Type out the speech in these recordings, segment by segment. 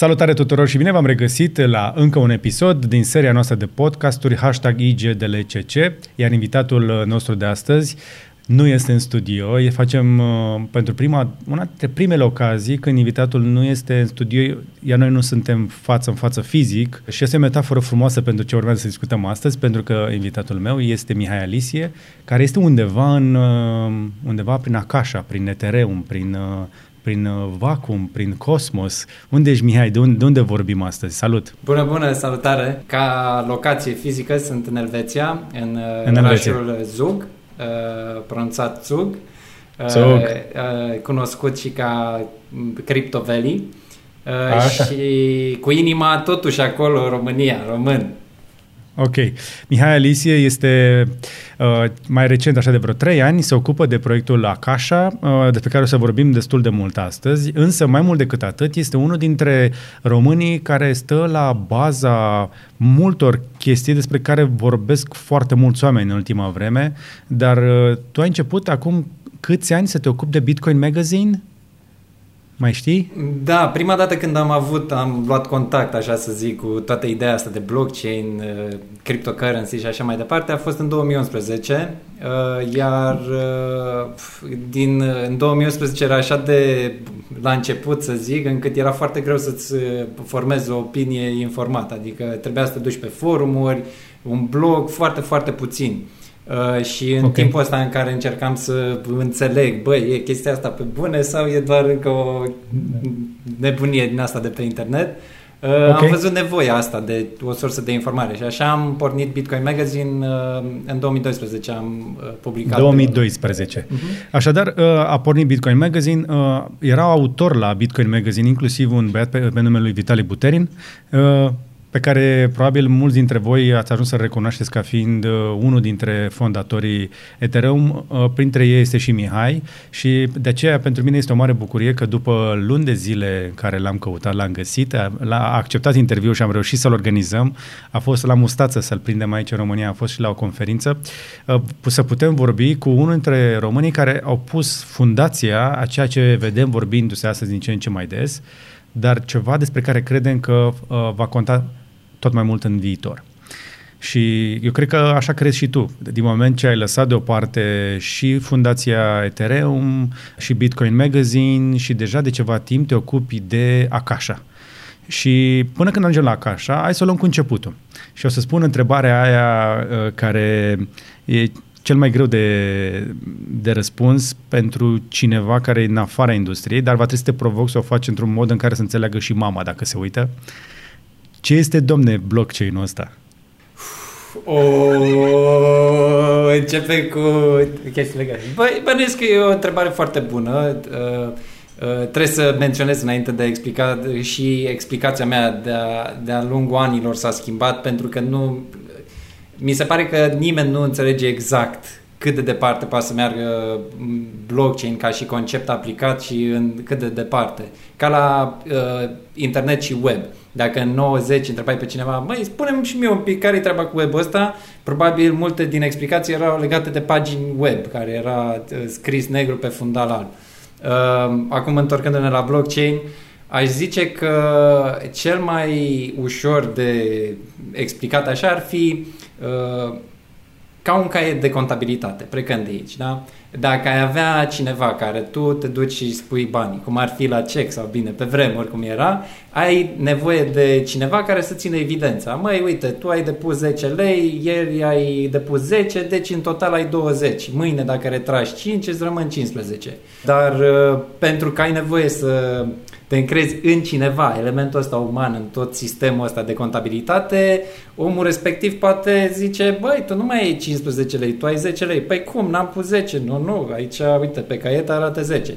Salutare tuturor și bine v-am regăsit la încă un episod din seria noastră de podcasturi hashtag IGDLCC, iar invitatul nostru de astăzi nu este în studio. Facem uh, pentru prima, una dintre primele ocazii când invitatul nu este în studio, iar noi nu suntem față în față fizic și este o metaforă frumoasă pentru ce urmează să discutăm astăzi, pentru că invitatul meu este Mihai Alisie, care este undeva în, uh, undeva prin Akasha, prin Ethereum, prin uh, prin uh, vacuum, prin cosmos. Unde ești, Mihai? De unde, de unde vorbim astăzi? Salut! Bună, bună, salutare! Ca locație fizică sunt în Elveția, în, uh, în orașul Elveția. Zug, uh, pronunțat Zug, Zug. Uh, uh, cunoscut și ca Crypto Valley. Uh, și cu inima totuși acolo, România, român. Ok. Mihai Alisie este uh, mai recent, așa de vreo trei ani, se ocupă de proiectul Akasha, uh, despre care o să vorbim destul de mult astăzi, însă mai mult decât atât este unul dintre românii care stă la baza multor chestii despre care vorbesc foarte mulți oameni în ultima vreme, dar uh, tu ai început acum câți ani să te ocupi de Bitcoin Magazine? Mai știi? Da, prima dată când am avut, am luat contact, așa să zic, cu toată ideea asta de blockchain, uh, cryptocurrency și așa mai departe, a fost în 2011, uh, iar uh, din, în 2011 era așa de la început, să zic, încât era foarte greu să-ți formezi o opinie informată, adică trebuia să te duci pe forumuri, un blog, foarte, foarte puțin. Uh, și în okay. timpul ăsta în care încercam să înțeleg, băi, e chestia asta pe bune sau e doar încă o nebunie din asta de pe internet, uh, okay. am văzut nevoia asta de o sursă de informare și așa am pornit Bitcoin Magazine uh, în 2012, am uh, publicat. 2012. Uh-huh. Așadar, uh, a pornit Bitcoin Magazine, uh, era autor la Bitcoin Magazine, inclusiv un băiat pe, pe numele lui Vitali Buterin, uh, pe care probabil mulți dintre voi ați ajuns să recunoașteți ca fiind uh, unul dintre fondatorii Ethereum. Uh, printre ei este și Mihai și de aceea pentru mine este o mare bucurie că după luni de zile în care l-am căutat, l-am găsit, l-a acceptat interviul și am reușit să-l organizăm. A fost la mustață să-l prindem aici în România, a fost și la o conferință. Uh, să putem vorbi cu unul dintre românii care au pus fundația a ceea ce vedem vorbindu-se astăzi din ce în ce mai des, dar ceva despre care credem că uh, va conta tot mai mult în viitor. Și eu cred că așa crezi și tu. Din moment ce ai lăsat deoparte și Fundația Ethereum și Bitcoin Magazine și deja de ceva timp te ocupi de Akasha. Și până când ajungem la Akasha, hai să o luăm cu începutul. Și o să spun întrebarea aia uh, care e cel mai greu de, de răspuns pentru cineva care e în afara industriei, dar va trebui să te provoc să o faci într-un mod în care să înțeleagă și mama dacă se uită. Uh, ce este, domne, blockchain-ul ăsta? O, începe cu chestii legate. Băi, bănuiesc că e o întrebare foarte bună. Uh, uh, trebuie să menționez înainte de a explica și explicația mea de-a, de-a lungul anilor s-a schimbat pentru că nu... Mi se pare că nimeni nu înțelege exact cât de departe poate să meargă blockchain ca și concept aplicat și în cât de departe. Ca la uh, internet și web. Dacă în 90 întrebai pe cineva, măi, spune-mi și mie un pic care e treaba cu web ăsta, probabil multe din explicații erau legate de pagini web, care era uh, scris negru pe fundal alb. Uh, acum, întorcându-ne la blockchain, aș zice că cel mai ușor de explicat așa ar fi uh, ca un caiet de contabilitate, plecând de aici, da? Dacă ai avea cineva care tu te duci și spui bani, cum ar fi la cec sau bine, pe vremuri cum era, ai nevoie de cineva care să țină evidența. Măi, uite, tu ai depus 10 lei, ieri ai depus 10, deci în total ai 20. Mâine, dacă retragi 5, îți rămân 15. Dar uh, pentru că ai nevoie să te încrezi în cineva, elementul ăsta uman, în tot sistemul ăsta de contabilitate, omul respectiv poate zice, băi, tu nu mai ai 15 lei, tu ai 10 lei. Păi cum, n-am pus 10? Nu, nu, aici, uite, pe caiet arată 10.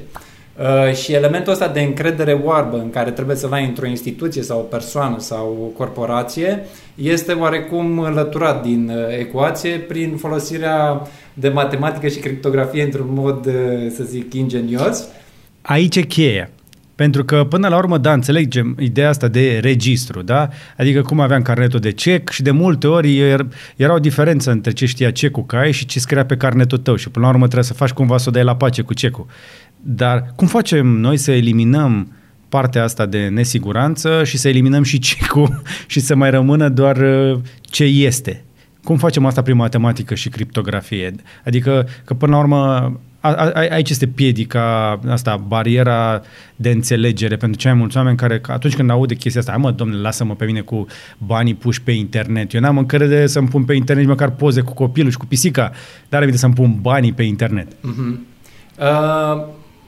Uh, și elementul ăsta de încredere oarbă în care trebuie să ai într-o instituție sau o persoană sau o corporație este oarecum lăturat din uh, ecuație prin folosirea de matematică și criptografie într-un mod, uh, să zic, ingenios. Aici e cheia. Pentru că, până la urmă, da, înțelegem ideea asta de registru, da? Adică cum aveam carnetul de cec și de multe ori era o diferență între ce știa cecul că ai și ce scria pe carnetul tău și până la urmă trebuie să faci cumva să o dai la pace cu cecul. Dar cum facem noi să eliminăm partea asta de nesiguranță și să eliminăm și cicul și să mai rămână doar uh, ce este. Cum facem asta prin matematică și criptografie? Adică că până la urmă aici este piedica asta, bariera de înțelegere pentru cei mai mulți oameni care atunci când aude chestia asta, mă, domnule, lasă-mă pe mine cu banii puși pe internet. Eu n-am încredere să-mi pun pe internet măcar poze cu copilul și cu pisica, dar am să-mi pun banii pe internet. Uh-huh. Uh,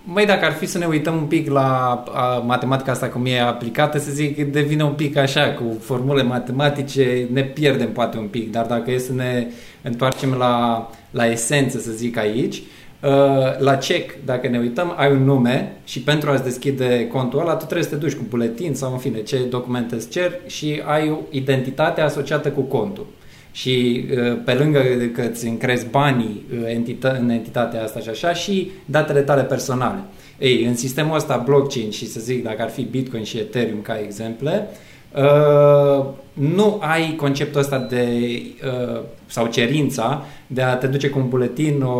Măi, dacă ar fi să ne uităm un pic la a, matematica asta cum e aplicată, să zic, devine un pic așa, cu formule matematice, ne pierdem poate un pic, dar dacă e să ne întoarcem la, la esență, să zic aici, Uh, la check, dacă ne uităm, ai un nume și pentru a-ți deschide contul ăla, tu trebuie să te duci cu buletin sau în fine ce documente îți cer și ai o identitate asociată cu contul. Și uh, pe lângă că îți încrezi banii uh, în entitatea asta și așa, și datele tale personale. Ei, în sistemul ăsta blockchain și să zic dacă ar fi Bitcoin și Ethereum ca exemple, Uh, nu ai conceptul ăsta de uh, sau cerința de a te duce cu un buletin, o,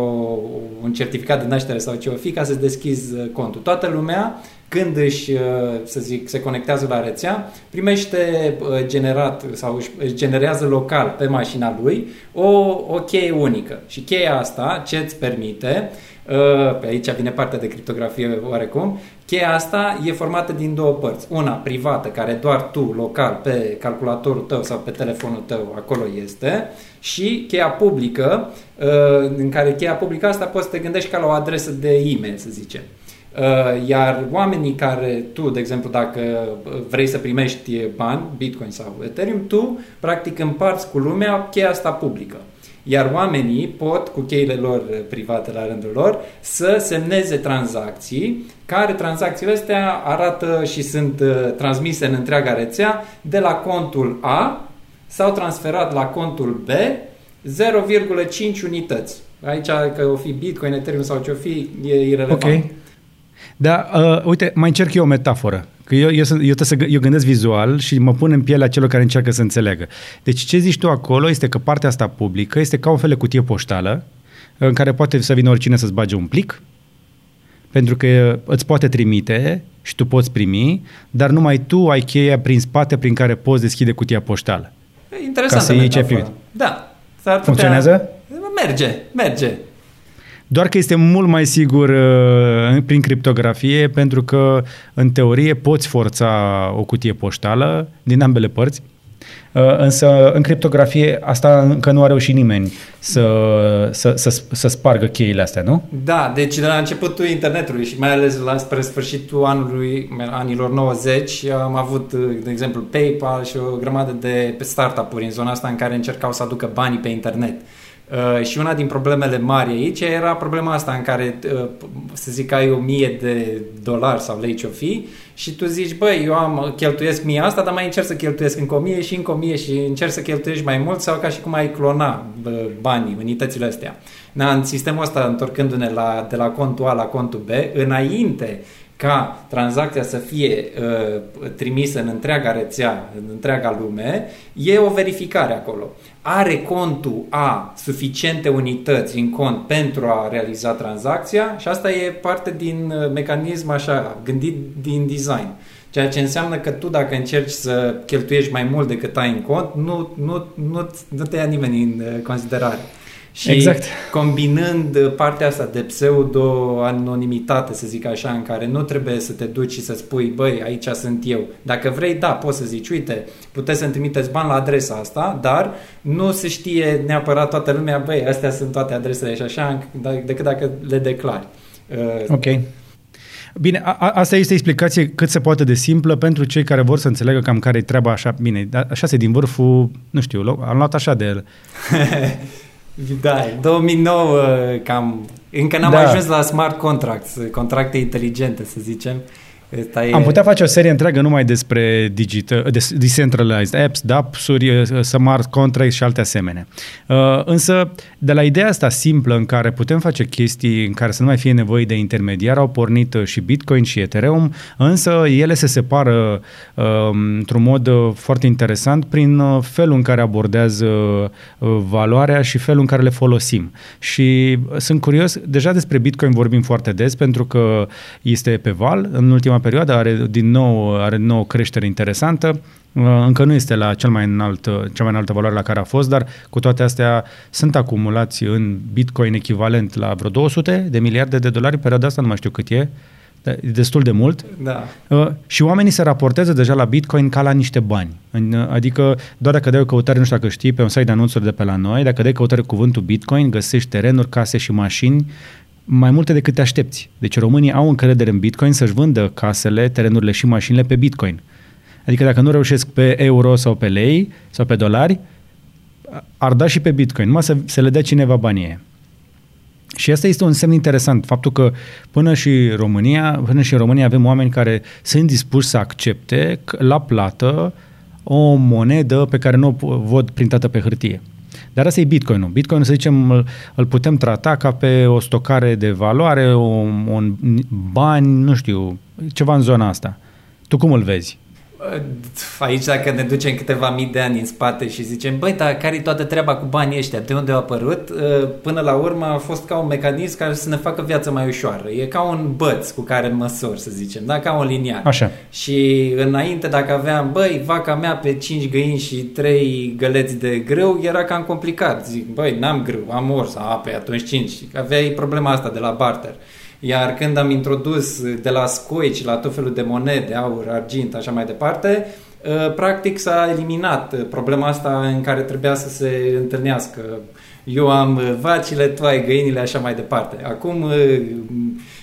un certificat de naștere sau ce o fi ca să-ți deschizi uh, contul. Toată lumea când își, uh, să zic, se conectează la rețea, primește uh, generat sau își generează local pe mașina lui o, o cheie unică. Și cheia asta ce îți permite Uh, pe aici vine partea de criptografie oarecum, cheia asta e formată din două părți. Una privată, care doar tu, local, pe calculatorul tău sau pe telefonul tău, acolo este, și cheia publică, uh, în care cheia publică asta poți să te gândești ca la o adresă de e-mail, să zicem. Uh, iar oamenii care tu, de exemplu, dacă vrei să primești bani, Bitcoin sau Ethereum, tu practic împarți cu lumea cheia asta publică. Iar oamenii pot, cu cheile lor private la rândul lor, să semneze tranzacții, care tranzacțiile astea arată și sunt uh, transmise în întreaga rețea de la contul A sau transferat la contul B 0,5 unități. Aici, că o fi Bitcoin, Ethereum sau ce o fi, e irrelevant. Ok. Da, uh, uite, mai încerc eu o metaforă. Că eu, eu, eu, să, eu gândesc vizual și mă pun în pielea celor care încearcă să înțeleagă. Deci ce zici tu acolo este că partea asta publică este ca un fel de cutie poștală în care poate să vină oricine să-ți bage un plic, pentru că îți poate trimite și tu poți primi, dar numai tu ai cheia prin spate prin care poți deschide cutia poștală. Interesant. Ca să iei ce primit. Da. Putea... Funcționează? Merge, merge. Doar că este mult mai sigur uh, prin criptografie pentru că în teorie poți forța o cutie poștală din ambele părți, uh, însă în criptografie asta încă nu a reușit nimeni să, să, să, să spargă cheile astea, nu? Da, deci de la începutul internetului și mai ales la spre sfârșitul anului, anilor 90 am avut, de exemplu, PayPal și o grămadă de startup-uri în zona asta în care încercau să aducă banii pe internet. Uh, și una din problemele mari aici era problema asta în care, uh, să zic, ai o mie de dolari sau lei ce-o fi și tu zici, băi, eu am, cheltuiesc mie asta, dar mai încerc să cheltuiesc încă o mie și încă o mie și încerc să cheltuiești mai mult sau ca și cum ai clona banii, unitățile astea. Na, în sistemul ăsta, întorcându-ne la, de la contul A la contul B, înainte ca tranzacția să fie uh, trimisă în întreaga rețea, în întreaga lume, e o verificare acolo. Are contul A suficiente unități în cont pentru a realiza tranzacția și asta e parte din uh, mecanism așa, gândit din design. Ceea ce înseamnă că tu dacă încerci să cheltuiești mai mult decât ai în cont, nu, nu, nu, nu te ia nimeni în uh, considerare. Și exact. combinând partea asta de pseudo-anonimitate, să zic așa, în care nu trebuie să te duci și să spui, băi, aici sunt eu. Dacă vrei, da, poți să zici, uite, puteți să-mi trimiteți bani la adresa asta, dar nu se știe neapărat toată lumea, băi, astea sunt toate adresele și așa, decât dacă le declari. Uh, ok. Bine, a, a, asta este explicație cât se poate de simplă pentru cei care vor să înțeleagă cam care e treaba așa. Bine, așa se din vârful, nu știu, am luat așa de el. Da, 2009 cam... Încă n-am da. ajuns la smart contracts, contracte inteligente, să zicem. Asta e... Am putea face o serie întreagă numai despre digital, decentralized apps, dApps-uri, uh, smart contracts și alte asemenea. Uh, însă, de la ideea asta simplă în care putem face chestii în care să nu mai fie nevoie de intermediar, au pornit uh, și Bitcoin și Ethereum, însă ele se separă într-un mod foarte interesant prin felul în care abordează valoarea și felul în care le folosim. Și sunt curios, deja despre Bitcoin vorbim foarte des pentru că este pe val, în ultima ultima perioadă, are din nou, are din nou o creștere interesantă. Uh, încă nu este la cel mai înalt, cea mai înaltă valoare la care a fost, dar cu toate astea sunt acumulați în Bitcoin echivalent la vreo 200 de miliarde de dolari. Perioada asta nu mai știu cât e, da, e destul de mult. Da. Uh, și oamenii se raportează deja la Bitcoin ca la niște bani. În, uh, adică doar dacă dai o căutare, nu știu dacă știi, pe un site de anunțuri de pe la noi, dacă dai căutare cuvântul Bitcoin, găsești terenuri, case și mașini mai multe decât te aștepți. Deci românii au încredere în Bitcoin să-și vândă casele, terenurile și mașinile pe Bitcoin. Adică dacă nu reușesc pe euro sau pe lei sau pe dolari, ar da și pe Bitcoin, numai să, să le dea cineva banii și asta este un semn interesant, faptul că până și România, până și în România avem oameni care sunt dispuși să accepte la plată o monedă pe care nu o văd printată pe hârtie. Dar asta e Bitcoin-ul. Bitcoin, să zicem, îl, îl putem trata ca pe o stocare de valoare, un, un bani, nu știu, ceva în zona asta. Tu cum îl vezi? Aici dacă ne ducem câteva mii de ani în spate și zicem, băi, dar care-i toată treaba cu banii ăștia? De unde au apărut? Uh, până la urmă a fost ca un mecanism care să ne facă viața mai ușoară. E ca un băț cu care măsori, să zicem, da? ca un liniar. Așa. Și înainte, dacă aveam, băi, vaca mea pe 5 găini și 3 găleți de grâu, era cam complicat. Zic, băi, n-am grâu, am ors, a, pe atunci 5. Aveai problema asta de la barter. Iar când am introdus de la scoici la tot felul de monede, aur, argint, așa mai departe, ă, practic s-a eliminat problema asta în care trebuia să se întâlnească. Eu am vacile, tu ai găinile, așa mai departe. Acum ă,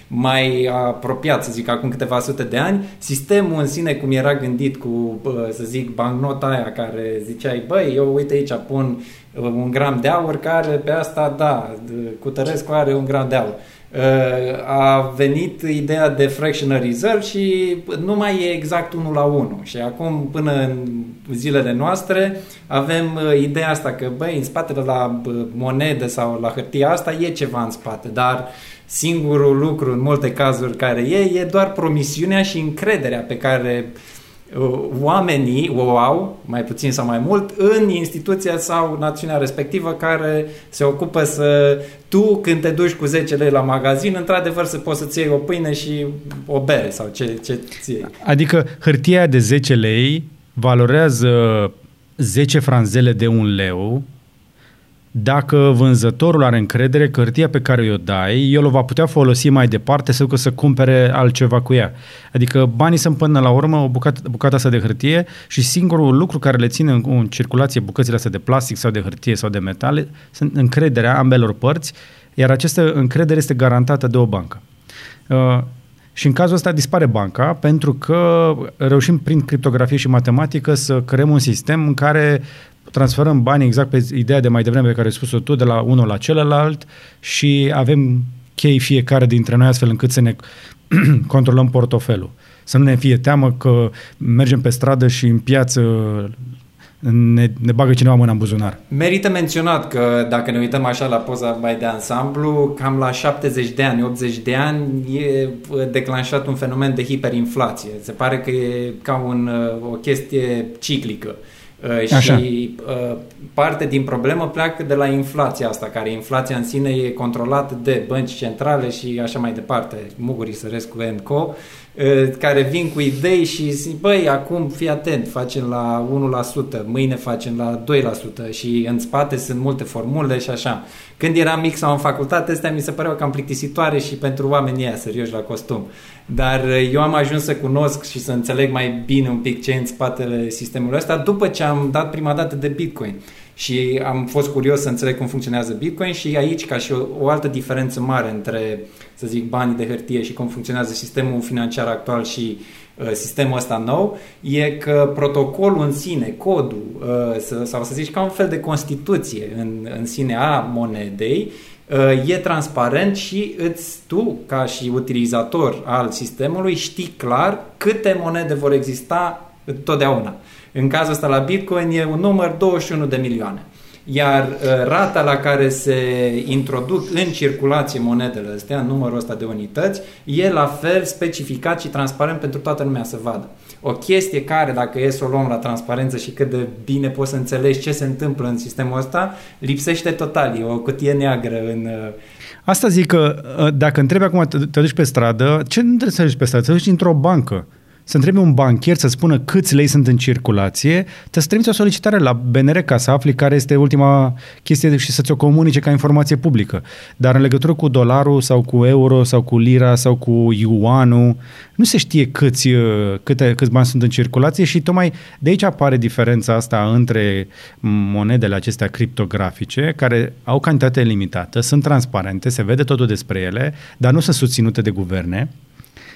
mai apropiat, să zic, acum câteva sute de ani, sistemul în sine cum era gândit cu, să zic, bancnota aia care ziceai, băi, eu uite aici pun un gram de aur care pe asta, da, cu Tărescu are un gram de aur a venit ideea de fractional reserve și nu mai e exact 1 la 1. Și acum, până în zilele noastre, avem uh, ideea asta că, băi, în spatele la monedă sau la hârtia asta e ceva în spate, dar singurul lucru în multe cazuri care e, e doar promisiunea și încrederea pe care uh, oamenii o au, mai puțin sau mai mult, în instituția sau națiunea respectivă care se ocupă să tu, când te duci cu 10 lei la magazin, într-adevăr să poți să-ți iei o pâine și o bere sau ce, ce ți Adică hârtia de 10 lei valorează 10 franzele de un leu, dacă vânzătorul are încredere că hârtia pe care o dai, el o va putea folosi mai departe sau că să cumpere altceva cu ea. Adică banii sunt până la urmă o bucată, bucata asta de hârtie și singurul lucru care le ține în, în circulație bucățile astea de plastic sau de hârtie sau de metal sunt încrederea ambelor părți, iar această încredere este garantată de o bancă. Uh, și în cazul ăsta dispare banca pentru că reușim prin criptografie și matematică să creăm un sistem în care transferăm banii exact pe ideea de mai devreme pe care ai spus-o tu, de la unul la celălalt și avem chei fiecare dintre noi astfel încât să ne controlăm portofelul. Să nu ne fie teamă că mergem pe stradă și în piață ne, ne bagă cineva mâna în buzunar. Merită menționat că dacă ne uităm așa la poza mai de ansamblu, cam la 70 de ani, 80 de ani e declanșat un fenomen de hiperinflație. Se pare că e ca un, o chestie ciclică. Uh, Așa. Și uh, parte din problemă pleacă de la inflația asta, care inflația în sine e controlată de bănci centrale și așa mai departe, Mugurii Sărescu Co., uh, care vin cu idei și zic, băi, acum fii atent, facem la 1%, mâine facem la 2% și în spate sunt multe formule și așa. Când eram mic sau în facultate, astea mi se păreau cam plictisitoare și pentru oamenii ăia serioși la costum. Dar uh, eu am ajuns să cunosc și să înțeleg mai bine un pic ce în spatele sistemului ăsta după ce am dat prima dată de Bitcoin. Și am fost curios să înțeleg cum funcționează Bitcoin și aici, ca și o, o altă diferență mare între, să zic, banii de hârtie și cum funcționează sistemul financiar actual și uh, sistemul ăsta nou, e că protocolul în sine, codul, uh, sau să zici ca un fel de constituție în, în sine a monedei, Uh, e transparent și îți tu, ca și utilizator al sistemului, știi clar câte monede vor exista totdeauna. În cazul ăsta la Bitcoin e un număr 21 de milioane. Iar uh, rata la care se introduc în circulație monedele astea, numărul ăsta de unități, e la fel specificat și transparent pentru toată lumea să vadă. o chestie care, dacă e să o luăm la transparență și cât de bine poți să înțelegi ce se întâmplă în sistemul ăsta, lipsește total. E o cutie neagră în... Uh, Asta zic că dacă întrebi acum, te, te duci pe stradă, ce nu trebuie să duci pe stradă? Să duci într-o bancă să întrebi un banchier să spună câți lei sunt în circulație, te să trimiți o solicitare la BNR ca să afli care este ultima chestie și să ți-o comunice ca informație publică. Dar în legătură cu dolarul sau cu euro sau cu lira sau cu yuanul, nu se știe câți, uh, câte, câți bani sunt în circulație și tocmai de aici apare diferența asta între monedele acestea criptografice, care au cantitate limitată, sunt transparente, se vede totul despre ele, dar nu sunt susținute de guverne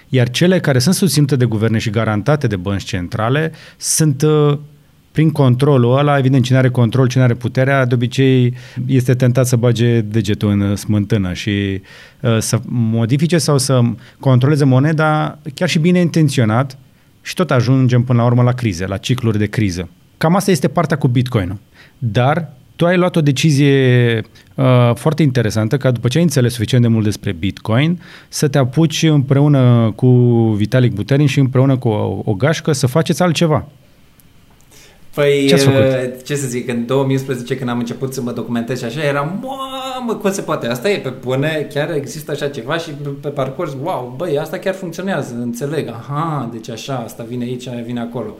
iar cele care sunt susținute de guverne și garantate de bănci centrale sunt uh, prin controlul ăla, evident, cine are control, cine are puterea, de obicei este tentat să bage degetul în smântână și uh, să modifice sau să controleze moneda chiar și bine intenționat și tot ajungem până la urmă la crize, la cicluri de criză. Cam asta este partea cu Bitcoin-ul. Dar tu ai luat o decizie uh, foarte interesantă ca după ce ai înțeles suficient de mult despre Bitcoin, să te apuci împreună cu Vitalik Buterin și împreună cu o, o gașcă să faceți altceva. Păi, ce, uh, ce să zic, în 2011 când am început să mă documentez și așa, eram, mamă, cum se poate? Asta e pe pune, chiar există așa ceva și pe parcurs, wow, băi, asta chiar funcționează, înțeleg, aha, deci așa, asta vine aici, vine acolo.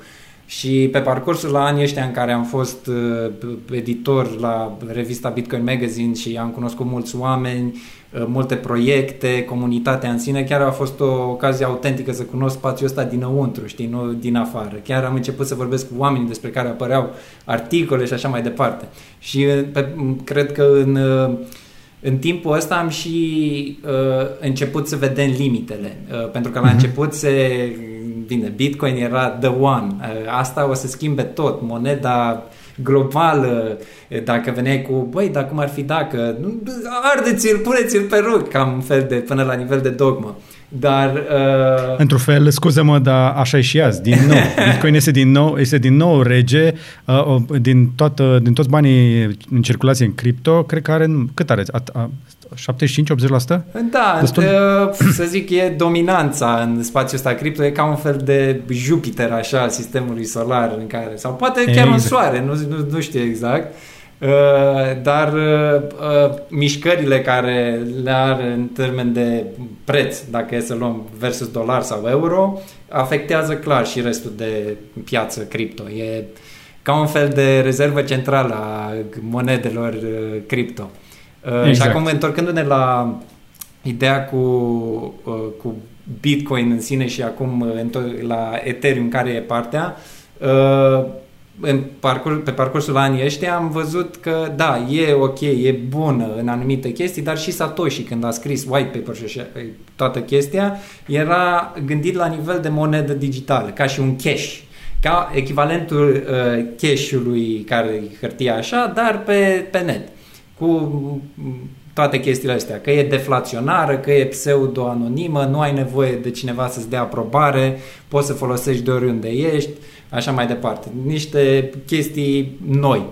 Și pe parcursul la anii ăștia în care am fost uh, editor la revista Bitcoin Magazine și am cunoscut mulți oameni, uh, multe proiecte, comunitatea în sine, chiar a fost o ocazie autentică să cunosc spațiul ăsta dinăuntru, știi, nu din afară. Chiar am început să vorbesc cu oameni despre care apăreau articole și așa mai departe. Și uh, pe, cred că în în timpul ăsta am și uh, început să vedem limitele, uh, pentru că la uh-huh. început se bine, Bitcoin era the one. Asta o să schimbe tot. Moneda globală, dacă veneai cu, băi, dar cum ar fi dacă, ardeți-l, puneți-l pe rug, cam un fel de, până la nivel de dogmă. Dar... Uh... Într-un fel, scuză-mă, dar așa e și azi, din nou. Bitcoin este din nou, este din nou rege, uh, din, toată, din toți banii în circulație în cripto, cred că are, cât are? A, a, 75-80%? Da, Destul... să zic, e dominanța în spațiul ăsta cripto, e ca un fel de Jupiter așa al sistemului solar în care, sau poate chiar exact. un soare, nu, nu, nu știu exact. Uh, dar uh, uh, mișcările care le are în termen de preț, dacă e să luăm versus dolar sau euro, afectează clar și restul de piață cripto. E ca un fel de rezervă centrală a monedelor uh, cripto. Uh, Exact. Și acum, întorcându-ne la ideea cu, uh, cu Bitcoin în sine și acum uh, la Ethereum, care e partea, uh, în parcurs, pe parcursul anii ăștia am văzut că da, e ok, e bună în anumite chestii, dar și Satoshi când a scris white paper și așa, toată chestia, era gândit la nivel de monedă digitală, ca și un cash, ca echivalentul uh, cash-ului care e hârtia așa, dar pe, pe net cu toate chestiile astea, că e deflaționară, că e pseudo-anonimă, nu ai nevoie de cineva să-ți dea aprobare, poți să folosești de oriunde ești, așa mai departe. Niște chestii noi.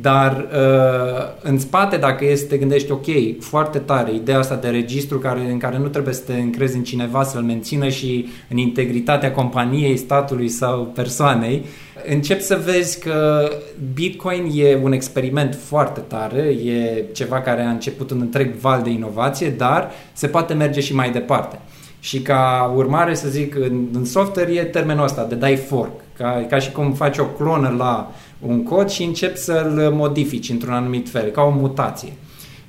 Dar uh, în spate, dacă este, te gândești, ok, foarte tare, ideea asta de registru care, în care nu trebuie să te încrezi în cineva să-l mențină și în integritatea companiei, statului sau persoanei, încep să vezi că Bitcoin e un experiment foarte tare, e ceva care a început un întreg val de inovație, dar se poate merge și mai departe. Și ca urmare, să zic, în, în software e termenul ăsta de dai fork, ca, ca și cum faci o clonă la un cod și începi să-l modifici într-un anumit fel, ca o mutație,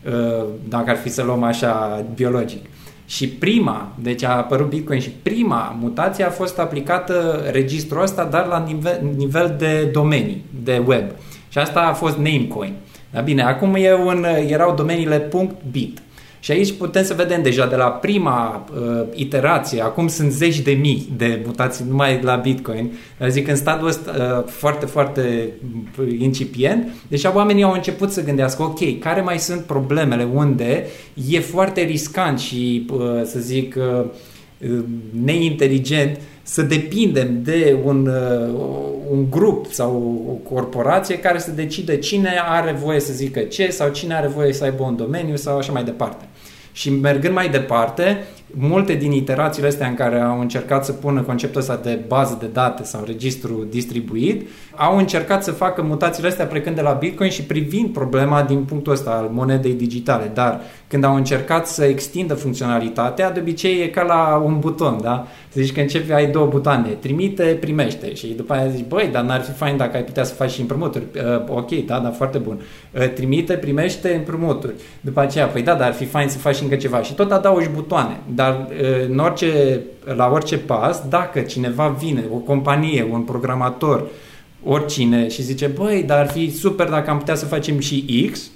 uh, dacă ar fi să luăm așa biologic. Și prima, deci a apărut Bitcoin și prima mutație a fost aplicată registrul ăsta, dar la nivel, nivel de domenii, de web. Și asta a fost Namecoin. Dar bine, acum e un, erau domeniile .bit. Și aici putem să vedem deja de la prima uh, iterație, acum sunt zeci de mii de mutații numai la Bitcoin, zic în stadiul ăsta uh, foarte, foarte incipient, deja oamenii au început să gândească, ok, care mai sunt problemele? Unde? E foarte riscant și, uh, să zic, uh, neinteligent să depindem de un, uh, un grup sau o corporație care să decide cine are voie să zică ce sau cine are voie să aibă un domeniu sau așa mai departe. Și mergând mai departe, multe din iterațiile astea în care au încercat să pună conceptul ăsta de bază de date sau registru distribuit, au încercat să facă mutațiile astea plecând de la Bitcoin și privind problema din punctul ăsta al monedei digitale. Dar când au încercat să extindă funcționalitatea, de obicei e ca la un buton, da? Să zici că începi, ai două butoane, trimite, primește și după aia zici, băi, dar n-ar fi fain dacă ai putea să faci și împrumuturi. Uh, ok, da, da, foarte bun. Uh, trimite, primește, împrumuturi. După aceea, păi da, dar ar fi fain să faci încă ceva. Și tot adaugi butoane. Dar uh, în orice, la orice pas, dacă cineva vine, o companie, un programator, oricine și zice, băi, dar ar fi super dacă am putea să facem și X,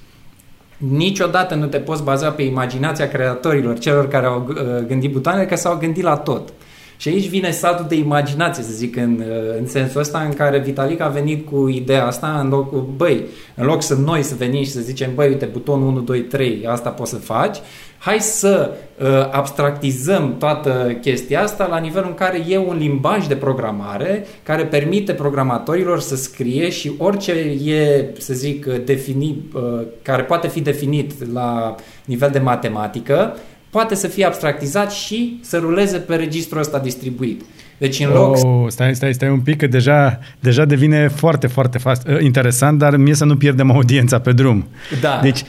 niciodată nu te poți baza pe imaginația creatorilor, celor care au uh, gândit butoanele, că s-au gândit la tot. Și aici vine statul de imaginație, să zic, în, uh, în sensul ăsta în care Vitalik a venit cu ideea asta în loc, băi, în loc să noi să venim și să zicem, băi, uite, butonul 1, 2, 3, asta poți să faci, hai să uh, abstractizăm toată chestia asta la nivelul în care e un limbaj de programare care permite programatorilor să scrie și orice e, să zic, definit, uh, care poate fi definit la nivel de matematică, poate să fie abstractizat și să ruleze pe registrul ăsta distribuit. Deci în loc... Oh, stai, stai, stai un pic, că deja, deja devine foarte, foarte fast, uh, interesant, dar mie să nu pierdem audiența pe drum. Da. Deci,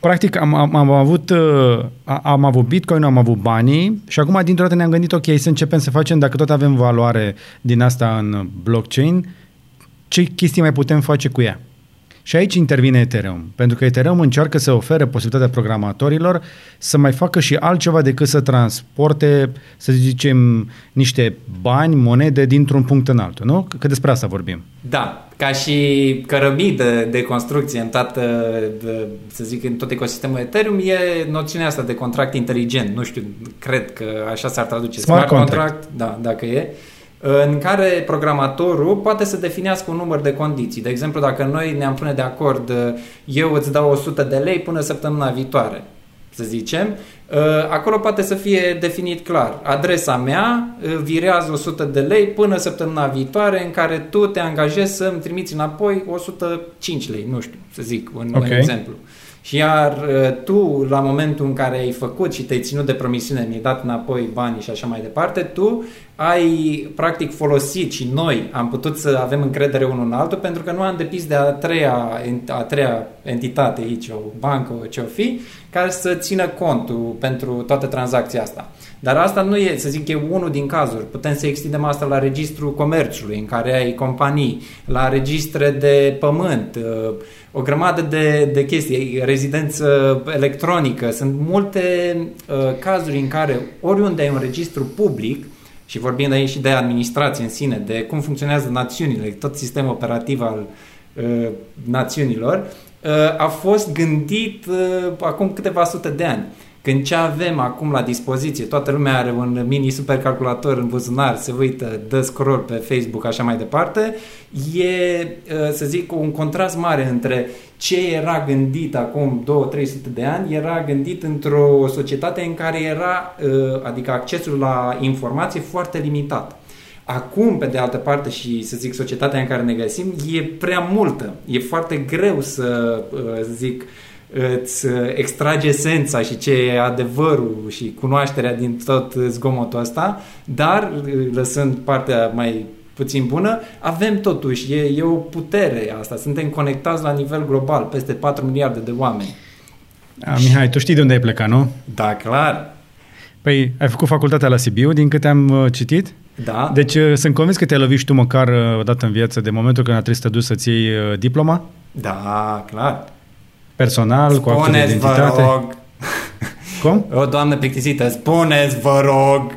practic, am, am, am, avut, uh, am avut Bitcoin, am avut banii și acum, dintr-o dată, ne-am gândit, ok, să începem să facem, dacă tot avem valoare din asta în blockchain, ce chestii mai putem face cu ea? Și aici intervine Ethereum, pentru că Ethereum încearcă să ofere posibilitatea programatorilor să mai facă și altceva decât să transporte, să zicem, niște bani, monede dintr-un punct în altul, nu? Că despre asta vorbim. Da, ca și cărămidă de construcție în toată, de, să zic, în tot ecosistemul Ethereum, e noțiunea asta de contract inteligent. Nu știu, cred că așa s-ar traduce. Smart, Smart contract. contract. Da, dacă e în care programatorul poate să definească un număr de condiții. De exemplu, dacă noi ne-am pune de acord, eu îți dau 100 de lei până săptămâna viitoare, să zicem, acolo poate să fie definit clar. Adresa mea virează 100 de lei până săptămâna viitoare în care tu te angajezi să îmi trimiți înapoi 105 lei, nu știu, să zic un, okay. un exemplu. Și iar tu, la momentul în care ai făcut și te-ai ținut de promisiune, mi-ai dat înapoi banii și așa mai departe, tu ai practic folosit și noi am putut să avem încredere unul în altul pentru că nu am depis de a treia, a treia entitate aici, o bancă, ce o fi, care să țină contul pentru toată tranzacția asta. Dar asta nu e, să zic, e unul din cazuri. Putem să extindem asta la registrul comerțului, în care ai companii, la registre de pământ, uh, o grămadă de, de chestii, rezidență electronică. Sunt multe uh, cazuri în care oriunde ai un registru public, și vorbim aici și de administrație în sine, de cum funcționează națiunile, tot sistemul operativ al uh, națiunilor, uh, a fost gândit uh, acum câteva sute de ani. Când ce avem acum la dispoziție, toată lumea are un mini supercalculator în buzunar, se uită, dă scroll pe Facebook, așa mai departe, e, uh, să zic, un contrast mare între ce era gândit acum 2-300 de ani, era gândit într-o societate în care era, uh, adică accesul la informație foarte limitat. Acum, pe de altă parte, și să zic societatea în care ne găsim, e prea multă. E foarte greu să uh, zic îți extrage esența și ce e adevărul și cunoașterea din tot zgomotul ăsta, dar lăsând partea mai puțin bună, avem totuși, e, e o putere asta, suntem conectați la nivel global, peste 4 miliarde de oameni. A, Mihai, tu știi de unde ai plecat, nu? Da, clar. Păi, ai făcut facultatea la Sibiu, din câte am uh, citit? Da. Deci uh, sunt convins că te-ai lovit și tu măcar uh, o dată în viață de momentul când a trebuit să te duci să-ți iei diploma? Da, clar. Personal, Spuneți, cu actul de identitate? vă rog. Cum? O doamnă plictisită, spuneți, vă rog.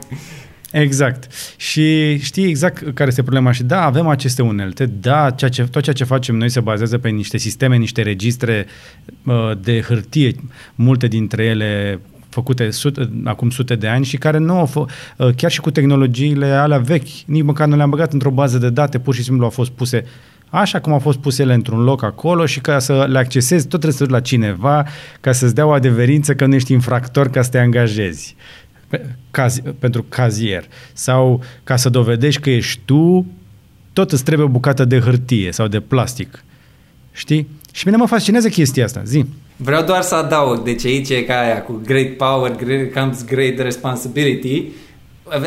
Exact. Și știi exact care este problema și da, avem aceste unelte, da, ceea ce, tot ceea ce facem noi se bazează pe niște sisteme, niște registre uh, de hârtie, multe dintre ele făcute sute, acum sute de ani și care nu au fost, uh, chiar și cu tehnologiile alea vechi, nici măcar nu le-am băgat într-o bază de date, pur și simplu au fost puse așa cum au fost puse ele într-un loc acolo și ca să le accesezi, tot trebuie să la cineva ca să-ți dea o adeverință că nu ești infractor ca să te angajezi caz, pentru cazier sau ca să dovedești că ești tu, tot îți trebuie o bucată de hârtie sau de plastic. Știi? Și mine mă fascinează chestia asta. Zi. Vreau doar să adaug, deci aici e ca aia cu great power great, comes great responsibility.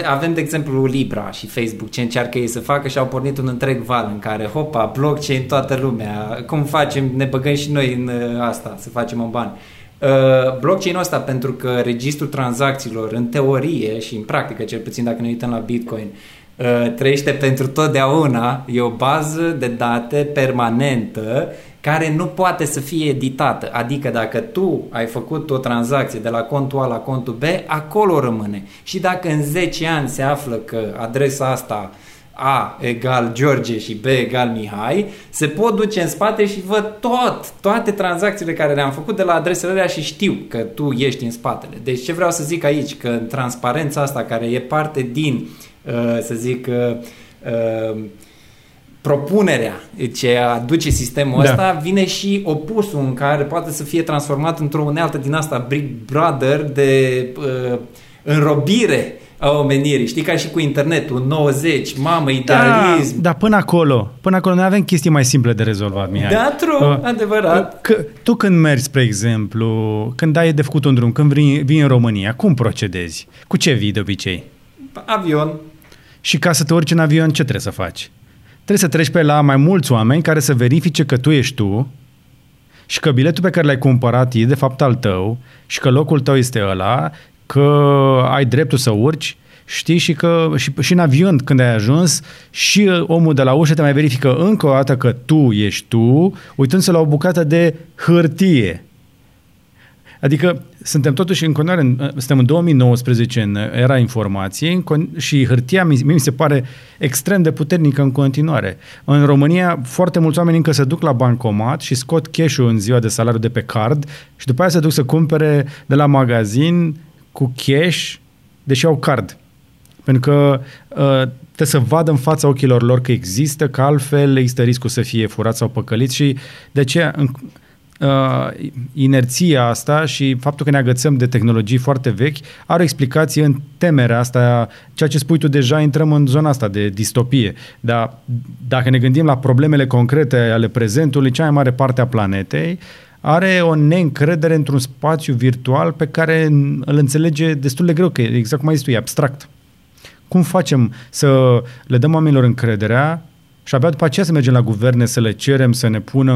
Avem, de exemplu, Libra și Facebook, ce încearcă ei să facă și au pornit un întreg val în care, hopa, blockchain toată lumea, cum facem, ne băgăm și noi în uh, asta, să facem un bani. Uh, blockchain-ul ăsta, pentru că registrul tranzacțiilor, în teorie și în practică, cel puțin dacă ne uităm la Bitcoin, uh, trăiește pentru totdeauna, e o bază de date permanentă care nu poate să fie editată. Adică dacă tu ai făcut o tranzacție de la contul A la contul B, acolo rămâne. Și dacă în 10 ani se află că adresa asta a egal George și B egal Mihai, se pot duce în spate și văd tot, toate tranzacțiile care le-am făcut de la adresele alea și știu că tu ești în spatele. Deci ce vreau să zic aici, că în transparența asta care e parte din, uh, să zic, uh, uh, propunerea ce aduce sistemul da. ăsta vine și opusul în care poate să fie transformat într-o unealtă din asta Big Brother de uh, înrobire a omenirii. Știi, ca și cu internetul, 90, mamă, idealism. Da, da, până acolo. Până acolo noi avem chestii mai simple de rezolvat, Mihai. Da, true, uh, adevărat. Că, tu când mergi, spre exemplu, când ai de făcut un drum, când vii, vii în România, cum procedezi? Cu ce vii de obicei? Avion. Și ca să te urci în avion, ce trebuie să faci? Trebuie să treci pe la mai mulți oameni care să verifice că tu ești tu și că biletul pe care l-ai cumpărat e de fapt al tău și că locul tău este ăla că ai dreptul să urci, știi, și că și, și în avion când ai ajuns și omul de la ușă te mai verifică încă o dată că tu ești tu, uitându-se la o bucată de hârtie. Adică suntem totuși în continuare, suntem în 2019 în era informației și hârtia mi, mi se pare extrem de puternică în continuare. În România foarte mulți oameni încă se duc la bancomat și scot cash-ul în ziua de salariu de pe card și după aia se duc să cumpere de la magazin cu cash, deși au card. Pentru că uh, trebuie să vadă în fața ochilor lor că există, că altfel există riscul să fie furat sau păcălit și de aceea în, uh, inerția asta și faptul că ne agățăm de tehnologii foarte vechi are o explicație în temerea asta, ceea ce spui tu deja, intrăm în zona asta de distopie. Dar dacă ne gândim la problemele concrete ale prezentului, cea mai mare parte a planetei, uh, are o neîncredere într-un spațiu virtual pe care îl înțelege destul de greu, că exact cum ai zis tu, e abstract. Cum facem să le dăm oamenilor încrederea și abia după aceea să mergem la guverne să le cerem să ne pună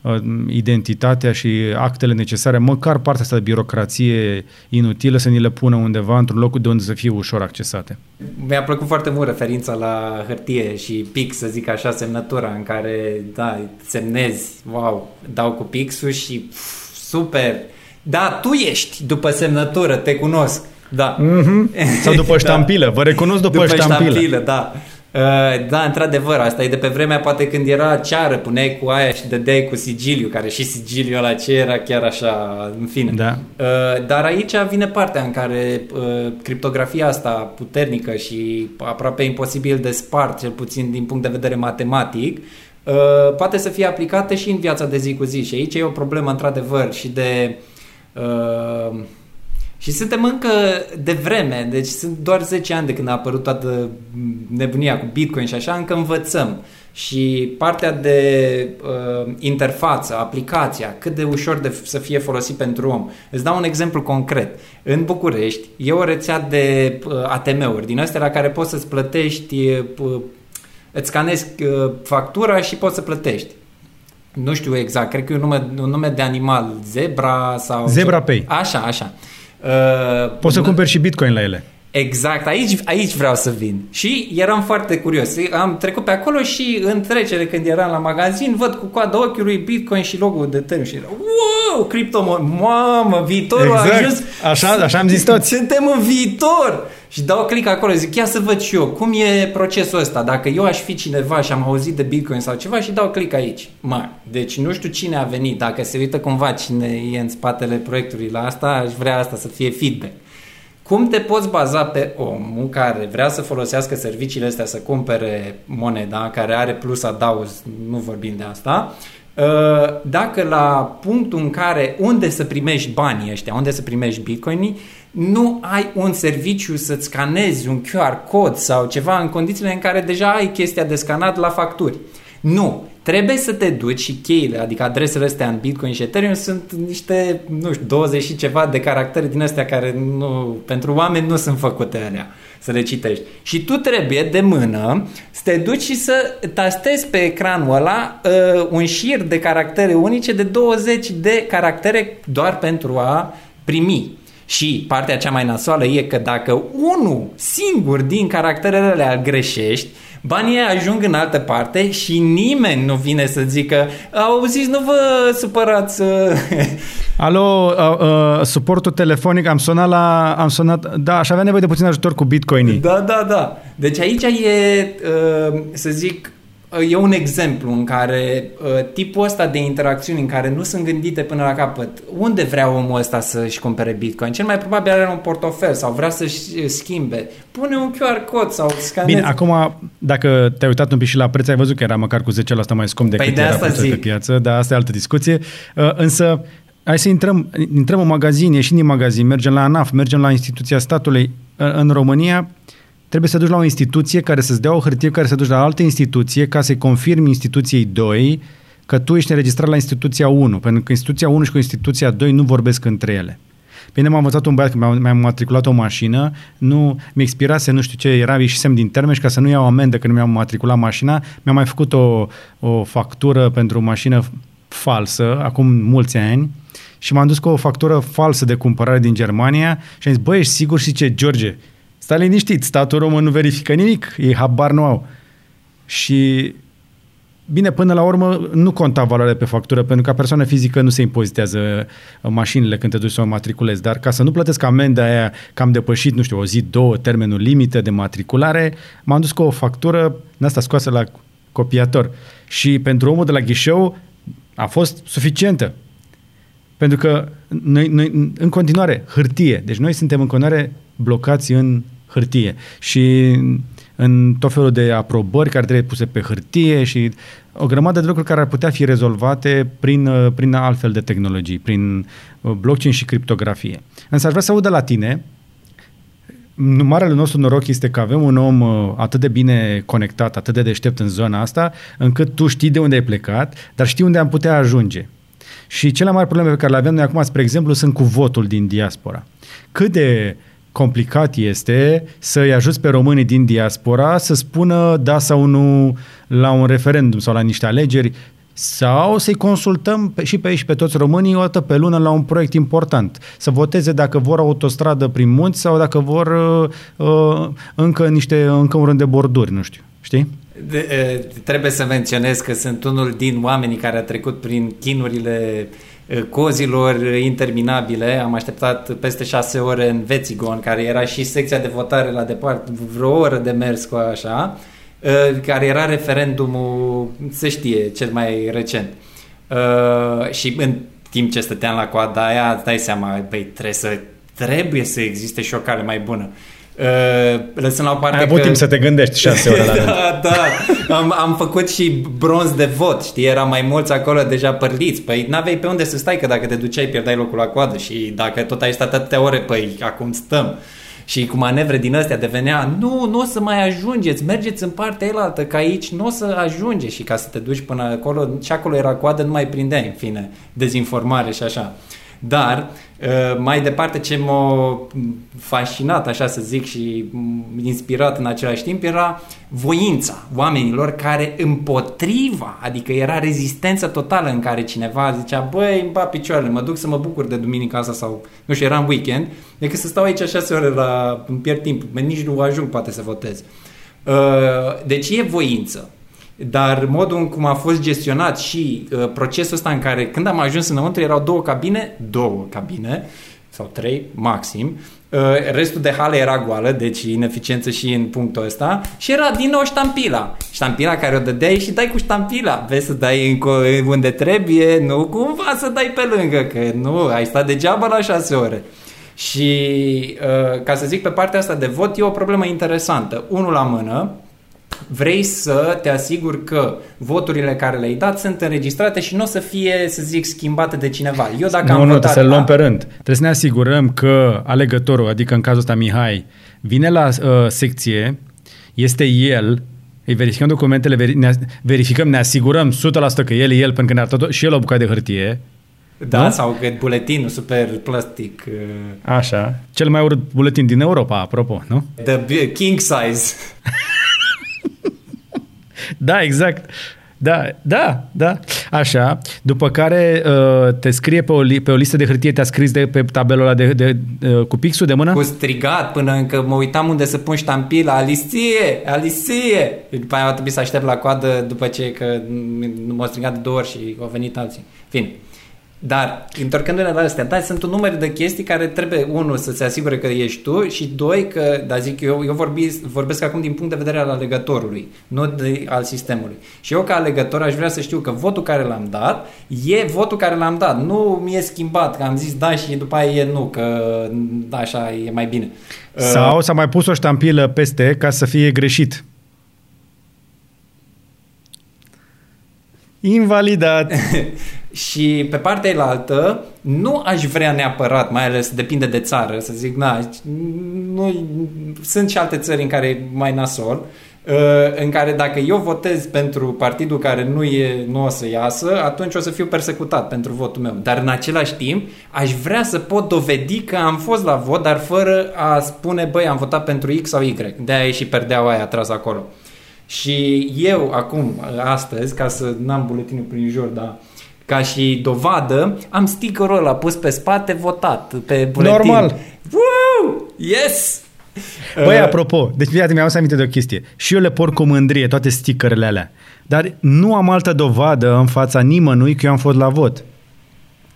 uh, identitatea și actele necesare, măcar partea asta de birocrație inutilă să ni le pună undeva într-un loc de unde să fie ușor accesate. Mi-a plăcut foarte mult referința la hârtie și pix, să zic așa, semnătura în care, da, semnezi, wow, dau cu pixul și pf, super, da, tu ești după semnătură, te cunosc. Da. Mm-hmm. Sau după ștampilă, da. vă recunosc după, după ștampilă. ștampilă. da. Uh, da, într-adevăr, asta e de pe vremea poate când era ceară, puneai cu aia și dădeai cu sigiliu, care și sigiliul ăla ce era chiar așa, în fine. Da. Uh, dar aici vine partea în care uh, criptografia asta puternică și aproape imposibil de spart, cel puțin din punct de vedere matematic, poate să fie aplicată și în viața de zi cu zi. Și aici e o problemă, într-adevăr, și de... Uh, și suntem încă de vreme, deci sunt doar 10 ani de când a apărut toată nebunia cu Bitcoin și așa, încă învățăm. Și partea de uh, interfață, aplicația, cât de ușor de să fie folosit pentru om. Îți dau un exemplu concret. În București e o rețea de uh, ATM-uri din astea la care poți să-ți plătești, uh, îți scanezi uh, factura și poți să plătești. Nu știu exact, cred că e un nume, un nume de animal, zebra sau... Zebra Pay. Așa, așa. Uh, Poți să cumperi și bitcoin la ele. Exact, aici, aici vreau să vin. Și eram foarte curios. Am trecut pe acolo și în trecere când eram la magazin, văd cu coada ochiului Bitcoin și logo-ul de Ethereum și era, wow, cripto, mamă, viitorul exact. a ajuns. Așa, așa am zis toți. Suntem în viitor. Și dau click acolo, zic, ia să văd și eu, cum e procesul ăsta, dacă eu aș fi cineva și am auzit de Bitcoin sau ceva și dau click aici. Mă, deci nu știu cine a venit, dacă se uită cumva cine e în spatele proiectului la asta, aș vrea asta să fie feedback. Cum te poți baza pe omul care vrea să folosească serviciile astea să cumpere moneda, care are plus adauz, nu vorbim de asta, uh, dacă la punctul în care unde să primești banii ăștia, unde să primești bitcoinii, nu ai un serviciu să-ți scanezi un QR cod sau ceva în condițiile în care deja ai chestia de scanat la facturi. Nu. trebuie să te duci și cheile, adică adresele astea în Bitcoin și Ethereum sunt niște, nu știu, 20 și ceva de caractere din astea care nu, pentru oameni nu sunt făcute alea să le citești. Și tu trebuie de mână să te duci și să tastezi pe ecranul ăla uh, un șir de caractere unice de 20 de caractere doar pentru a primi. Și partea cea mai nasoală e că dacă unul singur din caracterele alea greșești, banii ajung în altă parte și nimeni nu vine să zică auziți, nu vă supărați. Alo, uh, uh, suportul telefonic, am sunat la... Am sunat, da, aș avea nevoie de puțin ajutor cu bitcoinii. Da, da, da. Deci aici e, uh, să zic, e un exemplu în care uh, tipul ăsta de interacțiuni în care nu sunt gândite până la capăt, unde vrea omul ăsta să-și cumpere Bitcoin? Cel mai probabil are un portofel sau vrea să-și schimbe. Pune un QR cod sau scaneze. Bine, acum, dacă te-ai uitat un pic și la preț, ai văzut că era măcar cu 10% mai scump decât păi de era prețul pe piață, dar asta e altă discuție. Uh, însă, hai să intrăm, intrăm în magazin, ieșim din magazin, mergem la ANAF, mergem la instituția statului. Uh, în România, trebuie să duci la o instituție care să-ți dea o hârtie care să duci la altă instituție ca să-i confirmi instituției 2 că tu ești înregistrat la instituția 1, pentru că instituția 1 și cu instituția 2 nu vorbesc între ele. Bine, m-am învățat un băiat când mi-am matriculat o mașină, nu mi expirase, nu știu ce, era ieșisem din termen și ca să nu iau amendă când mi-am matriculat mașina, mi-am mai făcut o, o factură pentru o mașină falsă, acum mulți ani, și m-am dus cu o factură falsă de cumpărare din Germania și am zis, băi, ești sigur și ce, George, Stai liniștit, statul român nu verifică nimic, ei habar nu au. Și Bine, până la urmă nu conta valoarea pe factură, pentru că ca persoană fizică nu se impozitează mașinile când te duci să o matriculezi, dar ca să nu plătesc amenda aia că am depășit, nu știu, o zi, două, termenul limită de matriculare, m-am dus cu o factură în asta scoasă la copiator. Și pentru omul de la ghișeu a fost suficientă. Pentru că noi, noi, în continuare, hârtie. Deci noi suntem în continuare blocați în hârtie și în tot felul de aprobări care trebuie puse pe hârtie și o grămadă de lucruri care ar putea fi rezolvate prin, prin altfel de tehnologii, prin uh, blockchain și criptografie. Însă aș vrea să aud de la tine, marele nostru noroc este că avem un om uh, atât de bine conectat, atât de deștept în zona asta, încât tu știi de unde ai plecat, dar știi unde am putea ajunge. Și cele mai mari probleme pe care le avem noi acum, spre exemplu, sunt cu votul din diaspora. Cât de uh, complicat este să-i ajuți pe românii din diaspora să spună da sau nu la un referendum sau la niște alegeri sau să-i consultăm pe, și pe ei și pe toți românii o dată pe lună la un proiect important. Să voteze dacă vor autostradă prin munți sau dacă vor uh, uh, încă, niște, încă un rând de borduri, nu știu. Știi? De, uh, trebuie să menționez că sunt unul din oamenii care a trecut prin chinurile uh, Eh, cozilor interminabile. Am așteptat peste șase ore în Vețigon, care era și secția de votare la departe, vreo oră de mers cu așa, eh, care era referendumul, se știe, cel mai recent. Eh, și în timp ce stăteam la coada aia, dai seama, băi, trebuie să, trebuie să existe și o cale mai bună. Uh, lăsând la o parte Ai avut că... timp să te gândești șase ore la Da, da. Am, am făcut și bronz de vot, știi? Era mai mulți acolo deja părliți. Păi n-aveai pe unde să stai, că dacă te duceai pierdeai locul la coadă și dacă tot ai stat atâtea ore, păi acum stăm. Și cu manevre din astea devenea, nu, nu o să mai ajungeți, mergeți în partea elaltă, că aici nu o să ajunge și ca să te duci până acolo, și acolo era coadă, nu mai prindeai, în fine, dezinformare și așa. Dar uh, mai departe ce m-a fascinat, așa să zic, și inspirat în același timp era voința oamenilor care împotriva, adică era rezistență totală în care cineva zicea, băi, îmi bat picioarele, mă duc să mă bucur de duminica asta sau, nu știu, era în weekend, decât să stau aici șase ore la, îmi pierd timp, nici nu ajung poate să votez. Uh, deci e voință. Dar modul în cum a fost gestionat și uh, procesul ăsta în care când am ajuns înăuntru erau două cabine, două cabine sau trei maxim, uh, restul de hale era goală, deci ineficiență și în punctul ăsta și era din nou ștampila. Ștampila care o dădeai și dai cu ștampila. Vezi să dai încă unde trebuie, nu cumva să dai pe lângă, că nu, ai stat degeaba la șase ore. Și uh, ca să zic pe partea asta de vot, e o problemă interesantă. Unul la mână, vrei să te asiguri că voturile care le-ai dat sunt înregistrate și nu o să fie, să zic, schimbate de cineva. Eu dacă nu, am nu, votat... să luăm pe rând. Trebuie să ne asigurăm că alegătorul, adică în cazul ăsta Mihai, vine la uh, secție, este el Îi verificăm documentele, veri, ne, verificăm, ne asigurăm 100% că el e el, pentru că ne-a arătat și el o bucată de hârtie. Da, nu? sau că buletinul super plastic. Uh, Așa. Cel mai urât buletin din Europa, apropo, nu? The king size. da, exact. Da, da, da. Așa. După care uh, te scrie pe o, li- pe o listă de hârtie, te-a scris de pe tabelul ăla de, de, de, uh, cu pixul de mână? Cu strigat până încă mă uitam unde să pun ștampila. Alicie! Alicie! După aia a trebuit să aștept la coadă după ce că m-au strigat de două ori și au venit alții. Fine. Dar, întorcându-ne la astea, da, sunt un număr de chestii care trebuie, unul, să se asigure că ești tu și doi, că, da, zic, eu, eu vorbi, vorbesc acum din punct de vedere al alegătorului, nu de, al sistemului. Și eu, ca alegător, aș vrea să știu că votul care l-am dat e votul care l-am dat. Nu mi-e schimbat, că am zis da și după aia e nu, că da, așa e mai bine. Sau uh, s-a mai pus o ștampilă peste ca să fie greșit. Invalidat. și pe partea elaltă, nu aș vrea neapărat, mai ales depinde de țară, să zic, na, nu, sunt și alte țări în care e mai nasol, uh, în care dacă eu votez pentru partidul care nu, e, nu o să iasă, atunci o să fiu persecutat pentru votul meu. Dar în același timp, aș vrea să pot dovedi că am fost la vot, dar fără a spune, băi, am votat pentru X sau Y. De-aia e și perdeaua aia tras acolo. Și eu acum, astăzi, ca să n-am buletinul prin jur, dar ca și dovadă, am stickerul ăla pus pe spate, votat pe buletin. Normal. Woo! Yes! Băi, uh, apropo, deci iată, mi-am să aminte de o chestie. Și eu le port cu mândrie, toate stickerele alea. Dar nu am altă dovadă în fața nimănui că eu am fost la vot.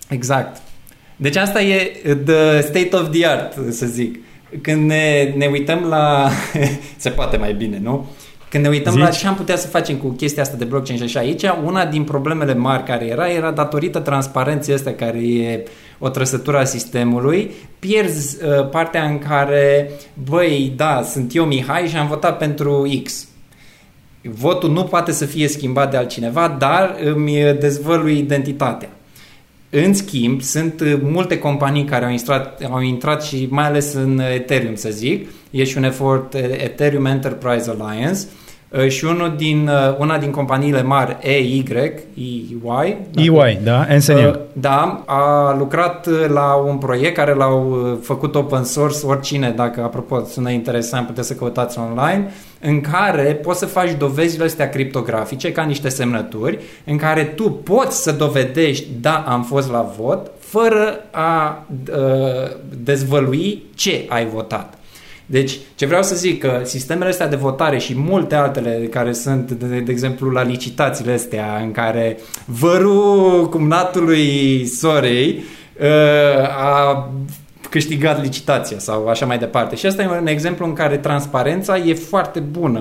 Exact. Deci asta e the state of the art, să zic. Când ne, ne uităm la... se poate mai bine, nu? Când ne uităm Zici? la ce am putea să facem cu chestia asta de blockchain și așa, aici una din problemele mari care era, era datorită transparenței astea care e o trăsătură a sistemului, pierzi uh, partea în care, băi, da, sunt eu Mihai și am votat pentru X. Votul nu poate să fie schimbat de altcineva, dar îmi dezvălui identitatea. În schimb, sunt uh, multe companii care au intrat, au intrat și mai ales în Ethereum, să zic. E și un efort uh, Ethereum Enterprise Alliance uh, și unul din, una din companiile mari, EY, EY, EY, da, NSN. Da, a lucrat la un proiect care l-au făcut open source, oricine, dacă, apropo, sună interesant, puteți să căutați online, în care poți să faci dovezile astea criptografice ca niște semnături, în care tu poți să dovedești, da, am fost la vot, fără a uh, dezvălui ce ai votat. Deci, ce vreau să zic, că sistemele astea de votare și multe altele care sunt, de, de exemplu, la licitațiile astea, în care vărul cumnatului sorei uh, a câștigat licitația sau așa mai departe. Și asta e un exemplu în care transparența e foarte bună,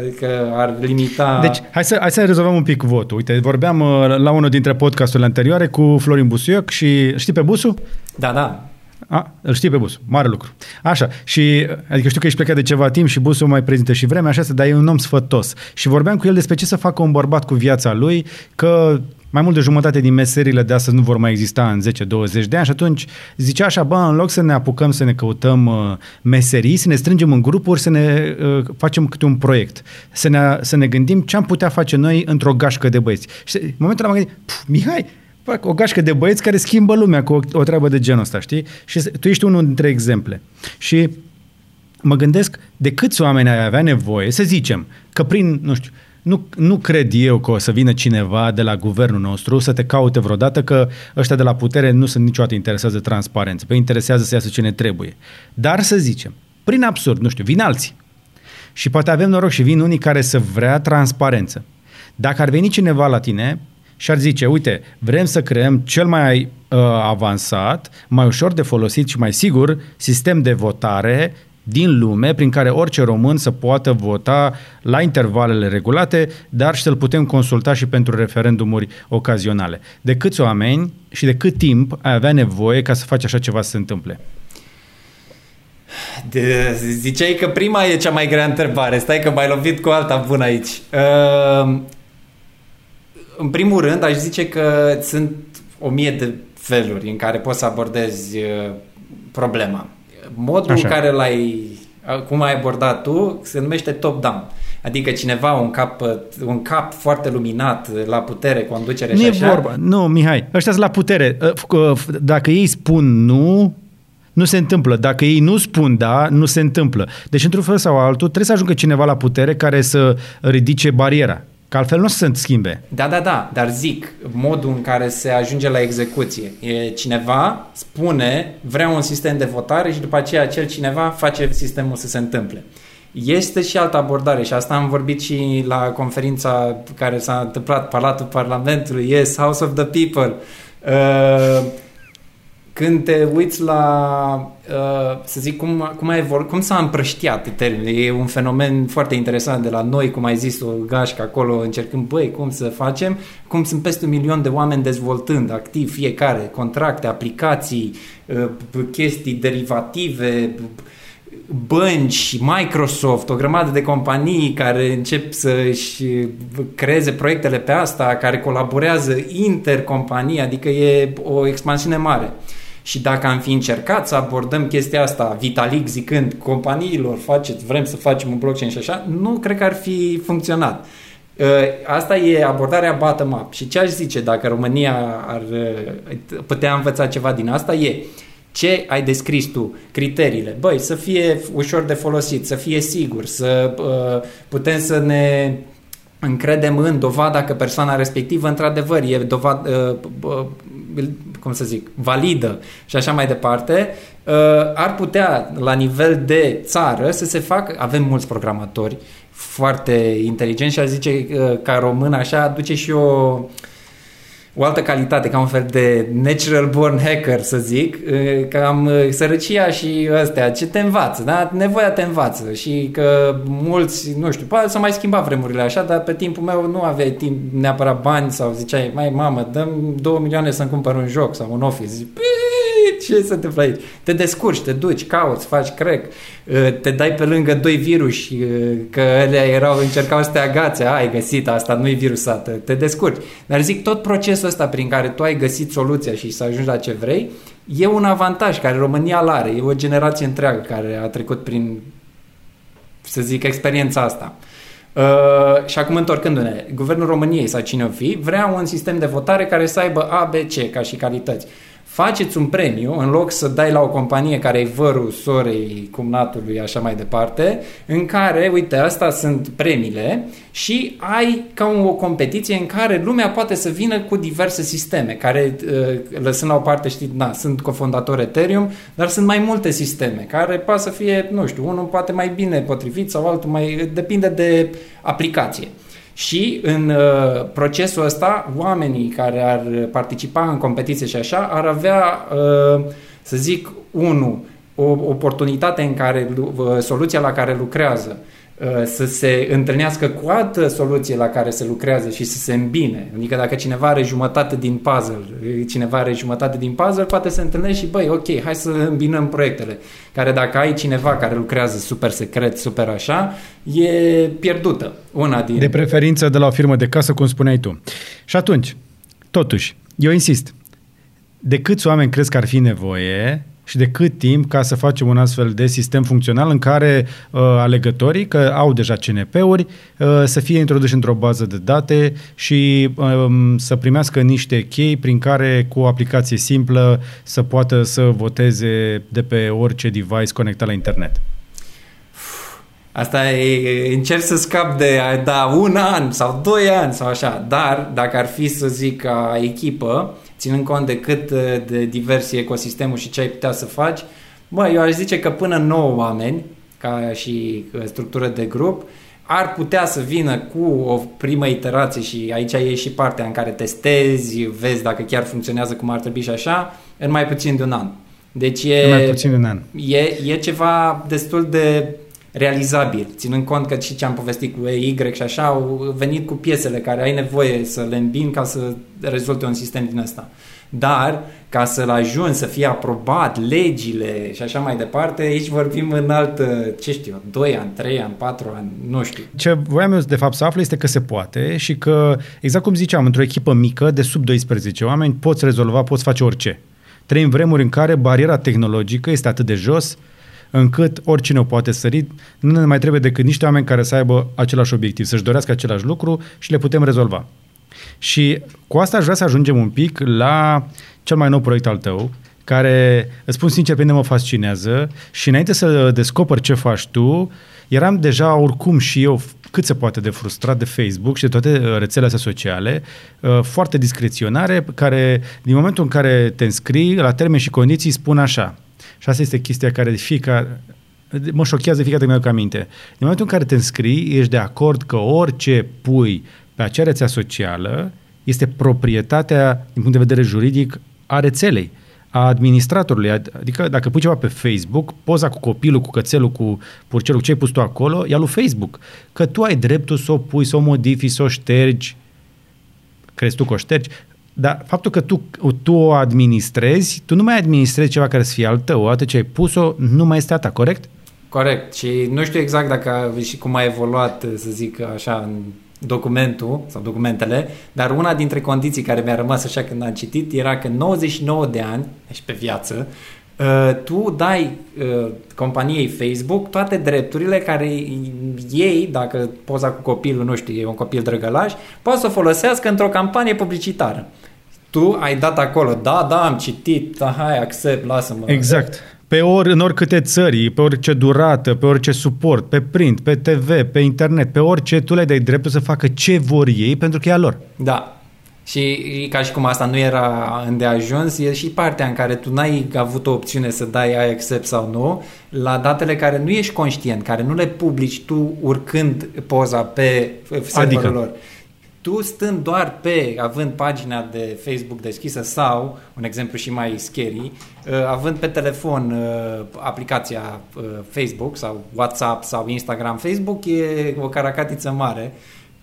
adică ar limita... Deci, hai să, hai să rezolvăm un pic votul. Uite, vorbeam uh, la unul dintre podcasturile anterioare cu Florin Busuioc și știi pe Busu? Da, da. A, îl știi pe Busu, mare lucru. Așa, și adică știu că ești plecat de ceva timp și Busu mai prezintă și vremea așa, dar e un om sfătos. Și vorbeam cu el despre ce să facă un bărbat cu viața lui, că mai mult de jumătate din meserile de astăzi nu vor mai exista în 10-20 de ani și atunci zicea așa, bă, în loc să ne apucăm să ne căutăm uh, meserii, să ne strângem în grupuri, să ne uh, facem câte un proiect, să ne, să ne gândim ce am putea face noi într-o gașcă de băieți. Și în momentul ăla m-am gândit, Mihai, fac o gașcă de băieți care schimbă lumea cu o, o treabă de genul ăsta, știi? Și tu ești unul dintre exemple. Și mă gândesc de câți oameni ai avea nevoie, să zicem, că prin, nu știu, nu, nu cred eu că o să vină cineva de la guvernul nostru să te caute vreodată că ăștia de la putere nu sunt niciodată interesați de transparență. Pe interesează să iasă ce ne trebuie. Dar să zicem, prin absurd, nu știu, vin alții. Și poate avem noroc și vin unii care să vrea transparență. Dacă ar veni cineva la tine și ar zice, uite, vrem să creăm cel mai uh, avansat, mai ușor de folosit și mai sigur sistem de votare din lume prin care orice român să poată vota la intervalele regulate, dar și să-l putem consulta și pentru referendumuri ocazionale. De câți oameni și de cât timp ai avea nevoie ca să faci așa ceva să se întâmple? De, ziceai că prima e cea mai grea întrebare. Stai că m-ai lovit cu alta bună aici. Uh, în primul rând, aș zice că sunt o mie de feluri în care poți să abordezi uh, problema modul Așa. în care l-ai cum ai abordat tu, se numește top-down. Adică cineva, un cap, un cap foarte luminat la putere, conducere nu și e așa. vorba. Nu, Mihai, ăștia sunt la putere. Ă, dacă ei spun nu, nu se întâmplă. Dacă ei nu spun da, nu se întâmplă. Deci, într-un fel sau altul, trebuie să ajungă cineva la putere care să ridice bariera. Că altfel nu o să se schimbe. Da, da, da, dar zic, modul în care se ajunge la execuție. E cineva spune, vreau un sistem de votare și după aceea acel cineva face sistemul să se întâmple. Este și altă abordare și asta am vorbit și la conferința care s-a întâmplat, Palatul Parlamentului, Yes, House of the People. Uh, când te uiți la, uh, să zic, cum, cum, a evolu- cum s-a împrăștiat termenul, e un fenomen foarte interesant de la noi, cum ai zis, o gașcă acolo, încercând, băi, cum să facem, cum sunt peste un milion de oameni dezvoltând activ fiecare, contracte, aplicații, uh, chestii derivative, bănci, Microsoft, o grămadă de companii care încep să-și creeze proiectele pe asta, care colaborează intercompanii, adică e o expansiune mare. Și dacă am fi încercat să abordăm chestia asta, Vitalik zicând companiilor, faceți, vrem să facem un blockchain și așa, nu cred că ar fi funcționat. Ă, asta e abordarea bottom-up. Și ce aș zice dacă România ar putea învăța ceva din asta e ce ai descris tu, criteriile. Băi, să fie ușor de folosit, să fie sigur, să uh, putem să ne încredem în dovada că persoana respectivă într-adevăr e dovadă, uh, uh, cum să zic, validă și așa mai departe, uh, ar putea la nivel de țară să se facă, avem mulți programatori foarte inteligenți și aș zice uh, ca român așa aduce și o o altă calitate, ca un fel de natural born hacker, să zic, cam sărăcia și astea, ce te învață, da? Nevoia te învață și că mulți, nu știu, poate să mai schimba vremurile așa, dar pe timpul meu nu aveai timp neapărat bani sau ziceai, mai mamă, dăm 2 milioane să-mi cumpăr un joc sau un office. Zic, ce se întâmplă aici? Te descurci, te duci, cauți, faci crack, uh, te dai pe lângă doi virus uh, că ele erau, încercau să te agațe, ai găsit asta, nu-i virusată, te descurci. Dar zic, tot procesul ăsta prin care tu ai găsit soluția și să ajungi la ce vrei, e un avantaj care România îl are, e o generație întreagă care a trecut prin, să zic, experiența asta. Uh, și acum întorcându-ne, Guvernul României sau cine o fi, vrea un sistem de votare care să aibă A, B, C ca și calități faceți un premiu în loc să dai la o companie care e vărul sorei cumnatului așa mai departe, în care, uite, asta sunt premiile și ai ca o competiție în care lumea poate să vină cu diverse sisteme, care, uh, lăsând la o parte, știți, na, sunt cofondator Ethereum, dar sunt mai multe sisteme, care poate să fie, nu știu, unul poate mai bine potrivit sau altul mai, depinde de aplicație. Și în uh, procesul ăsta, oamenii care ar participa în competiție și așa, ar avea, uh, să zic, unul, o oportunitate în care uh, soluția la care lucrează. Uh, să se întâlnească cu altă soluție la care se lucrează și să se îmbine. Adică dacă cineva are jumătate din puzzle, cineva are jumătate din puzzle, poate să întâlnește și băi, ok, hai să îmbinăm proiectele. Care dacă ai cineva care lucrează super secret, super așa, e pierdută. Una din... De preferință de la o firmă de casă, cum spuneai tu. Și atunci, totuși, eu insist, de câți oameni crezi că ar fi nevoie și de cât timp ca să facem un astfel de sistem funcțional în care uh, alegătorii, că au deja CNP-uri, uh, să fie introduși într-o bază de date și uh, să primească niște chei prin care cu o aplicație simplă să poată să voteze de pe orice device conectat la internet. Asta e, încerc să scap de da un an sau doi ani sau așa, dar dacă ar fi să zic ca echipă, ținând cont de cât uh, de divers e ecosistemul și ce ai putea să faci, bă, eu aș zice că până 9 oameni, ca și uh, structură de grup, ar putea să vină cu o primă iterație și aici e și partea în care testezi, vezi dacă chiar funcționează cum ar trebui și așa, în mai puțin de un an. Deci e, mai puțin de un an. E, e ceva destul de realizabil, ținând cont că și ce am povestit cu EY și așa, au venit cu piesele care ai nevoie să le îmbin ca să rezulte un sistem din ăsta. Dar, ca să-l ajungi să fie aprobat, legile și așa mai departe, aici vorbim în alt, ce știu, 2 ani, 3 ani, 4 ani, nu știu. Ce voiam eu de fapt să aflu este că se poate și că, exact cum ziceam, într-o echipă mică de sub 12 oameni poți rezolva, poți face orice. Trăim vremuri în care bariera tehnologică este atât de jos, încât oricine o poate sări, nu ne mai trebuie decât niște oameni care să aibă același obiectiv, să-și dorească același lucru și le putem rezolva. Și cu asta aș vrea să ajungem un pic la cel mai nou proiect al tău, care, îți spun sincer, pe mine mă fascinează și înainte să descoper ce faci tu, eram deja oricum și eu cât se poate de frustrat de Facebook și de toate uh, rețelele astea sociale, uh, foarte discreționare, care din momentul în care te înscrii, la termeni și condiții, spun așa. Și asta este chestia care de fiecare, mă șochează fiecare dată mi aminte. Din momentul în care te înscrii, ești de acord că orice pui pe acea rețea socială este proprietatea, din punct de vedere juridic, a rețelei a administratorului. Adică dacă pui ceva pe Facebook, poza cu copilul, cu cățelul, cu purcelul, ce ai pus tu acolo, e al lui Facebook. Că tu ai dreptul să o pui, să o modifici, să o ștergi. Crezi tu că o ștergi? Dar faptul că tu, tu o administrezi, tu nu mai administrezi ceva care să fie al tău. Odată ce ai pus-o, nu mai este a ta, corect? Corect. Și nu știu exact dacă și cum a evoluat, să zic așa, în documentul sau documentele, dar una dintre condiții care mi-a rămas așa când am citit era că 99 de ani, deci pe viață, uh, tu dai uh, companiei Facebook toate drepturile care ei, dacă poza cu copilul, nu știu, e un copil drăgălaș, poate să o folosească într-o campanie publicitară. Tu ai dat acolo, da, da, am citit, da, hai, accept, lasă-mă. Exact pe ori, în oricâte țări, pe orice durată, pe orice suport, pe print, pe TV, pe internet, pe orice, tu le dai dreptul să facă ce vor ei pentru că e a lor. Da. Și ca și cum asta nu era îndeajuns, e și partea în care tu n-ai avut o opțiune să dai ai accept sau nu, la datele care nu ești conștient, care nu le publici tu urcând poza pe serverul adică, lor. Tu stând doar pe, având pagina de Facebook deschisă sau, un exemplu și mai scary, uh, având pe telefon uh, aplicația uh, Facebook sau WhatsApp sau Instagram, Facebook e o caracatiță mare,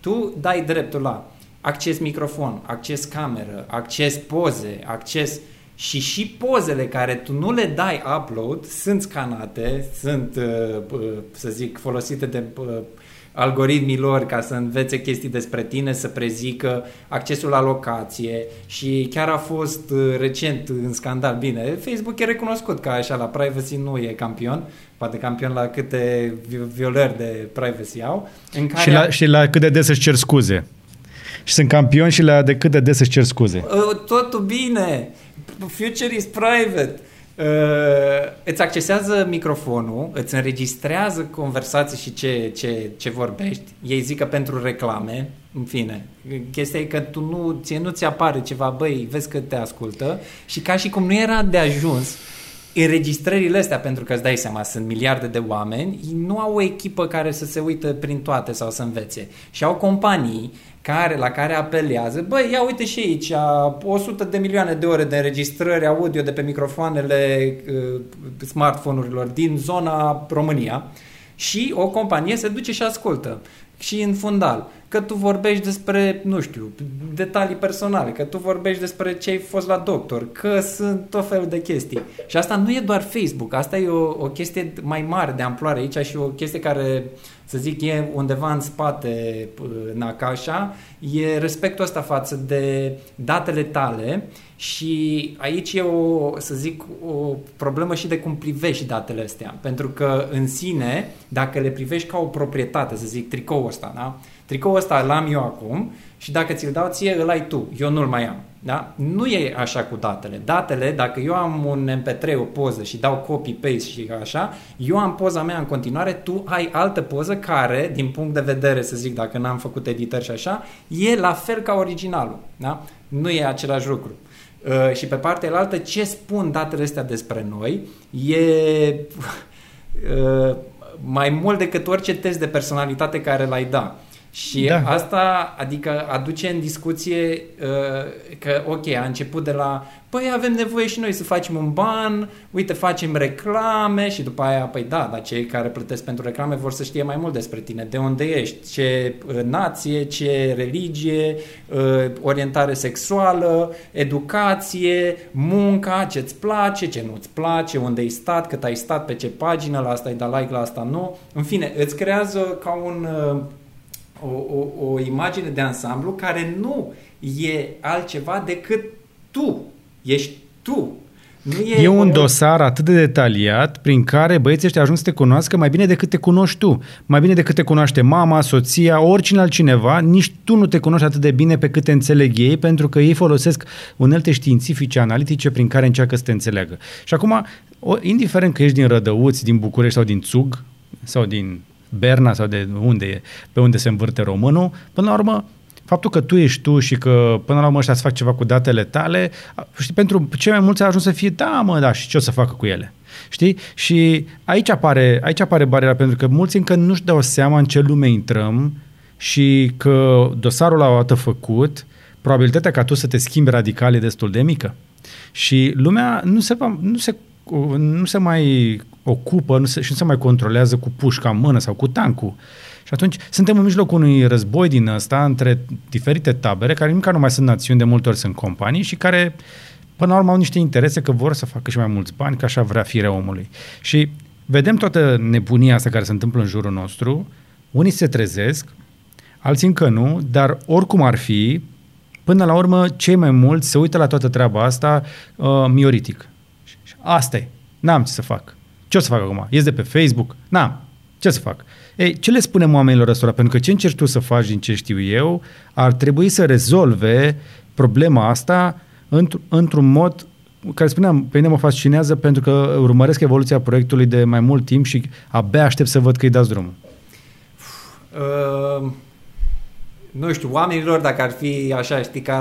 tu dai dreptul la acces microfon, acces cameră, acces poze, acces și și pozele care tu nu le dai upload sunt scanate, sunt, să zic, folosite de algoritmii lor ca să învețe chestii despre tine, să prezică accesul la locație și chiar a fost uh, recent în scandal, bine, Facebook e recunoscut ca așa la privacy nu e campion, poate campion la câte violări de privacy au. În care și, la, și la cât de des își cer scuze. Și sunt campion și la de cât de des își cer scuze. Uh, totul bine. Future is private. Uh, îți accesează microfonul, îți înregistrează conversații și ce, ce, ce vorbești. Ei zic că pentru reclame, în fine. Chestia e că tu nu, ție nu ți apare ceva, băi, vezi că te ascultă și ca și cum nu era de ajuns, înregistrările astea, pentru că îți dai seama, sunt miliarde de oameni, nu au o echipă care să se uită prin toate sau să învețe. Și au companii care, la care apelează, băi, ia uite și aici, 100 de milioane de ore de înregistrări audio de pe microfoanele uh, smartphone-urilor din zona România și o companie se duce și ascultă. Și în fundal, că tu vorbești despre, nu știu, detalii personale, că tu vorbești despre ce ai fost la doctor, că sunt tot felul de chestii. Și asta nu e doar Facebook, asta e o, o chestie mai mare de amploare aici și o chestie care, să zic, e undeva în spate, în Acașa, e respectul ăsta față de datele tale și aici e o, să zic, o problemă și de cum privești datele astea. Pentru că în sine, dacă le privești ca o proprietate, să zic, tricoul ăsta, da? Tricoul ăsta l-am eu acum și dacă ți-l dau ție, îl ai tu. Eu nu-l mai am. Da? Nu e așa cu datele. Datele, dacă eu am un MP3, o poză și dau copy-paste și așa, eu am poza mea în continuare, tu ai altă poză care, din punct de vedere, să zic, dacă n-am făcut editări și așa, e la fel ca originalul. Da? Nu e același lucru. Uh, și pe partea altă, ce spun datele astea despre noi e uh, mai mult decât orice test de personalitate care l-ai da. Și da. asta, adică, aduce în discuție uh, că, ok, a început de la, păi avem nevoie și noi să facem un ban, uite, facem reclame. Și după aia, păi da, dar cei care plătesc pentru reclame vor să știe mai mult despre tine, de unde ești, ce uh, nație, ce religie, uh, orientare sexuală, educație, munca, ce-ți place, ce nu-ți place, unde ai stat, cât ai stat, pe ce pagină, la asta ai dat like, la asta nu. În fine, îți creează ca un uh, o, o, o imagine de ansamblu care nu e altceva decât tu. Ești tu. Nu e, e un dosar atât de detaliat prin care băieții ăștia ajung să te cunoască mai bine decât te cunoști tu. Mai bine decât te cunoaște mama, soția, oricine altcineva, nici tu nu te cunoști atât de bine pe cât te înțeleg ei, pentru că ei folosesc unelte științifice, analitice prin care încearcă să te înțeleagă. Și acum, o, indiferent că ești din Rădăuți, din București sau din Țug, sau din Berna sau de unde e, pe unde se învârte românul, până la urmă faptul că tu ești tu și că până la urmă ăștia să fac ceva cu datele tale, știi, pentru cei mai mulți a ajuns să fie, da mă, da, și ce o să facă cu ele? Știi? Și aici apare, aici apare bariera, pentru că mulți încă nu-și dau seama în ce lume intrăm și că dosarul la o dată făcut, probabilitatea ca tu să te schimbi radical e destul de mică. Și lumea nu se, va, nu se, nu se mai ocupă nu se, și nu se mai controlează cu pușca în mână sau cu tancul. Și atunci suntem în mijlocul unui război din ăsta între diferite tabere, care nici nu mai sunt națiuni, de multe ori sunt companii și care până la urmă au niște interese că vor să facă și mai mulți bani, că așa vrea firea omului. Și vedem toată nebunia asta care se întâmplă în jurul nostru, unii se trezesc, alții încă nu, dar oricum ar fi, până la urmă, cei mai mulți se uită la toată treaba asta uh, mioritic. Asta e. N-am ce să fac. Ce o să fac acum? Ies de pe Facebook? N-am. Ce să fac? Ei, ce le spunem oamenilor ăstora? Pentru că ce încerci tu să faci din ce știu eu, ar trebui să rezolve problema asta într- într-un mod care spuneam, pe mine mă fascinează pentru că urmăresc evoluția proiectului de mai mult timp și abia aștept să văd că îi dați drumul. Uh, nu știu, oamenilor, dacă ar fi așa, știi, ca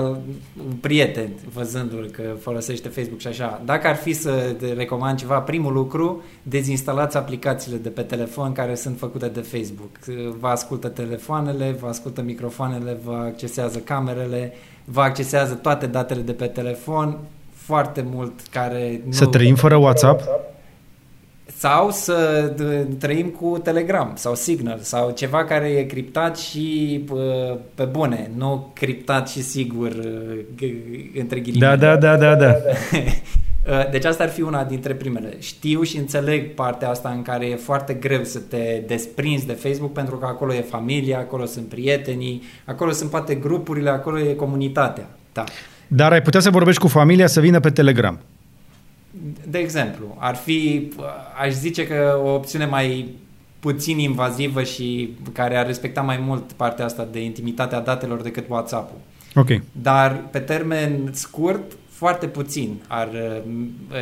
un prieten, văzându-l că folosește Facebook și așa, dacă ar fi să recomand ceva, primul lucru, dezinstalați aplicațiile de pe telefon care sunt făcute de Facebook. Vă ascultă telefoanele, vă ascultă microfoanele, vă accesează camerele, vă accesează toate datele de pe telefon, foarte mult care... Nu... Să trăim fără WhatsApp? Sau să trăim cu Telegram sau Signal sau ceva care e criptat și pe bune, nu criptat și sigur între ghilimele. Da, da, da, da, da. Deci asta ar fi una dintre primele. Știu și înțeleg partea asta în care e foarte greu să te desprinzi de Facebook pentru că acolo e familia, acolo sunt prietenii, acolo sunt poate grupurile, acolo e comunitatea. Da. Dar ai putea să vorbești cu familia să vină pe Telegram. De exemplu, ar fi, aș zice că o opțiune mai puțin invazivă și care ar respecta mai mult partea asta de intimitatea datelor decât WhatsApp-ul. Ok. Dar pe termen scurt, foarte puțin ar,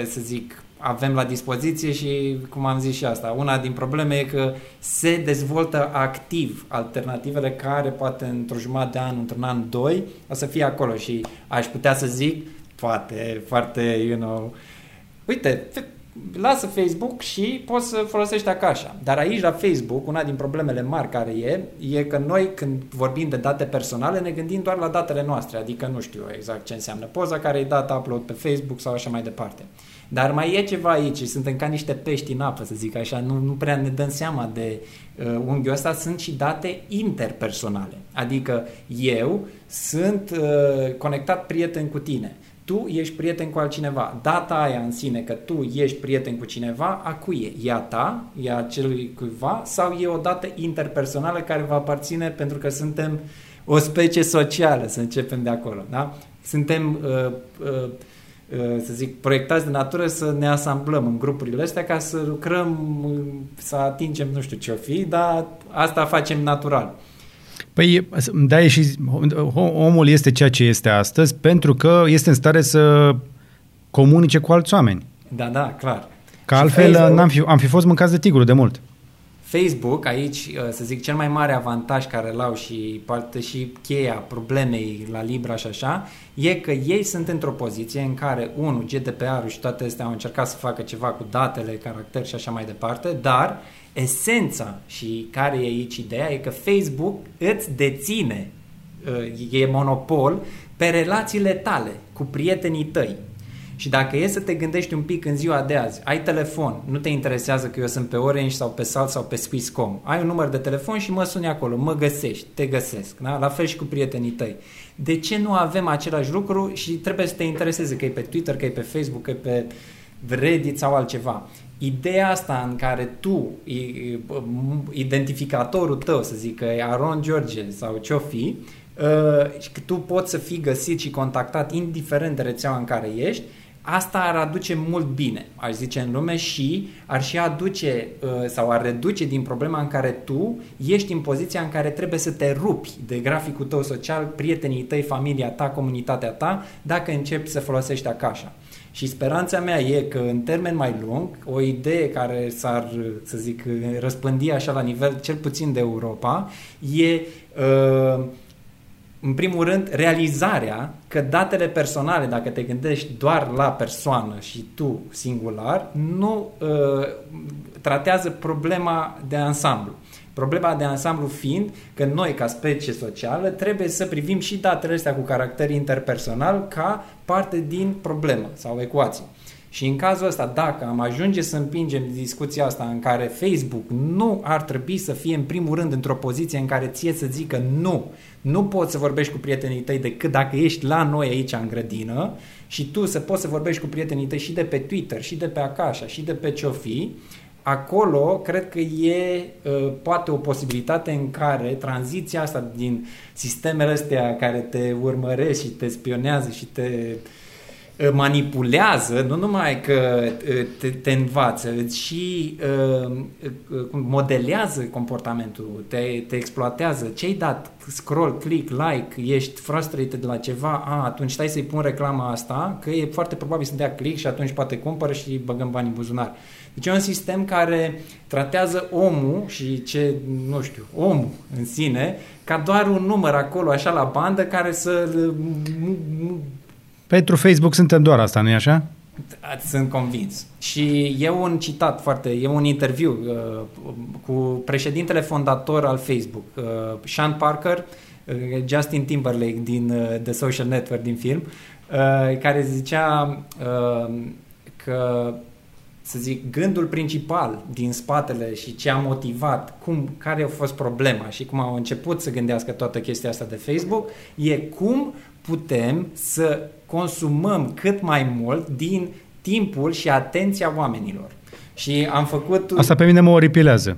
să zic, avem la dispoziție și, cum am zis și asta, una din probleme e că se dezvoltă activ alternativele care poate într-o jumătate de an, într-un an, doi, o să fie acolo și aș putea să zic, poate, foarte, you know, uite, lasă Facebook și poți să folosești Akasha. Dar aici, la Facebook, una din problemele mari care e, e că noi, când vorbim de date personale, ne gândim doar la datele noastre, adică nu știu exact ce înseamnă poza care e dată upload pe Facebook sau așa mai departe. Dar mai e ceva aici, suntem ca niște pești în apă, să zic așa, nu, nu prea ne dăm seama de uh, unghiul ăsta, sunt și date interpersonale. Adică eu sunt uh, conectat prieten cu tine tu ești prieten cu altcineva. Data aia în sine că tu ești prieten cu cineva, a cui e? E a ta? E a celui cuiva? Sau e o dată interpersonală care va aparține pentru că suntem o specie socială, să începem de acolo. Da? Suntem, uh, uh, uh, să zic, proiectați de natură să ne asamblăm în grupurile astea ca să lucrăm, să atingem nu știu ce-o fi, dar asta facem natural. Păi, da, e și omul este ceea ce este astăzi pentru că este în stare să comunice cu alți oameni. Da, da, clar. Că și altfel Facebook, n-am fi, am fi fost mâncați de tigru de mult. Facebook, aici, uh, să zic, cel mai mare avantaj care l-au și poate și cheia problemei la Libra și așa, e că ei sunt într-o poziție în care, unul, GDPR-ul și toate astea au încercat să facă ceva cu datele, caracter și așa mai departe, dar esența și care e aici ideea e că Facebook îți deține, uh, e monopol pe relațiile tale cu prietenii tăi. Și dacă e să te gândești un pic în ziua de azi, ai telefon, nu te interesează că eu sunt pe Orange sau pe Salt sau pe Swisscom, ai un număr de telefon și mă suni acolo, mă găsești, te găsesc, da? la fel și cu prietenii tăi. De ce nu avem același lucru și trebuie să te intereseze că e pe Twitter, că e pe Facebook, că e pe Reddit sau altceva? Ideea asta în care tu, identificatorul tău, să zic că e Aron George sau ce-o fi, uh, și că tu poți să fii găsit și contactat indiferent de rețeaua în care ești, asta ar aduce mult bine, aș zice, în lume și ar și aduce uh, sau ar reduce din problema în care tu ești în poziția în care trebuie să te rupi de graficul tău social, prietenii tăi, familia ta, comunitatea ta, dacă începi să folosești Akasha. Și speranța mea e că în termen mai lung, o idee care s-ar, să zic, răspândi așa la nivel cel puțin de Europa, e uh, în primul rând, realizarea că datele personale, dacă te gândești doar la persoană și tu singular, nu uh, tratează problema de ansamblu. Problema de ansamblu fiind că noi, ca specie socială, trebuie să privim și datele astea cu caracter interpersonal ca parte din problemă sau ecuație. Și în cazul ăsta, dacă am ajunge să împingem discuția asta în care Facebook nu ar trebui să fie în primul rând într-o poziție în care ție să zică nu, nu poți să vorbești cu prietenii tăi decât dacă ești la noi aici în grădină și tu să poți să vorbești cu prietenii tăi și de pe Twitter, și de pe Akasha, și de pe ce fi, acolo cred că e uh, poate o posibilitate în care tranziția asta din sistemele astea care te urmăresc și te spionează și te uh, manipulează, nu numai că te, te învață, îți și uh, modelează comportamentul, te, te exploatează. Ce-ai dat? Scroll, click, like, ești frustrated de la ceva, a, atunci stai să-i pun reclama asta, că e foarte probabil să dea click și atunci poate cumpără și băgăm bani în buzunar. Deci e un sistem care tratează omul și ce, nu știu, omul în sine, ca doar un număr acolo, așa la bandă, care să pentru Facebook suntem doar asta, nu-i așa? Sunt convins. Și e un citat foarte, e un interviu uh, cu președintele fondator al Facebook, uh, Sean Parker, uh, Justin Timberlake din uh, The Social Network din film, uh, care zicea uh, că să zic, gândul principal din spatele și ce a motivat, cum, care a fost problema și cum au început să gândească toată chestia asta de Facebook, e cum putem să consumăm cât mai mult din timpul și atenția oamenilor. Și am făcut... Asta pe mine mă oripilează.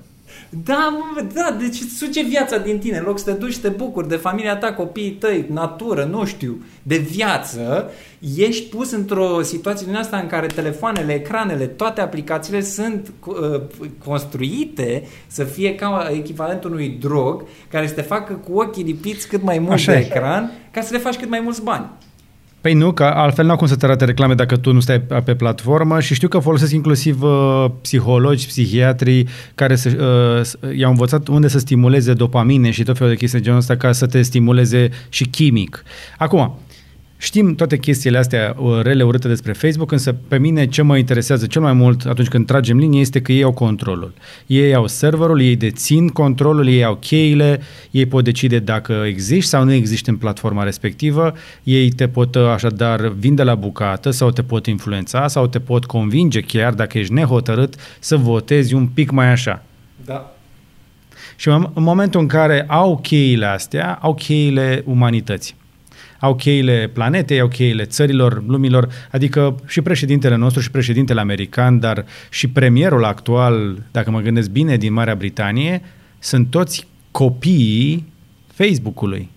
Da, mă, da, deci suge viața din tine, în loc să te duci să te bucuri de familia ta, copiii tăi, natură, nu știu, de viață, ești pus într-o situație din asta în care telefoanele, ecranele, toate aplicațiile sunt uh, construite să fie ca echivalentul unui drog care să te facă cu ochii lipiți cât mai mult Așa de e. ecran ca să le faci cât mai mulți bani. Păi nu, că altfel n-au cum să te arate reclame dacă tu nu stai pe platformă și știu că folosesc inclusiv uh, psihologi, psihiatrii care să, uh, i-au învățat unde să stimuleze dopamine și tot felul de chestii de genul ăsta ca să te stimuleze și chimic. Acum, Știm toate chestiile astea uh, rele, urâte despre Facebook, însă pe mine ce mă interesează cel mai mult atunci când tragem linie este că ei au controlul. Ei au serverul, ei dețin controlul, ei au cheile, ei pot decide dacă existi sau nu existi în platforma respectivă, ei te pot uh, așadar vinde la bucată sau te pot influența sau te pot convinge chiar dacă ești nehotărât să votezi un pic mai așa. Da. Și în momentul în care au cheile astea, au cheile umanității au cheile planetei, au cheile țărilor, lumilor, adică și președintele nostru și președintele american, dar și premierul actual, dacă mă gândesc bine, din Marea Britanie, sunt toți copiii Facebook-ului.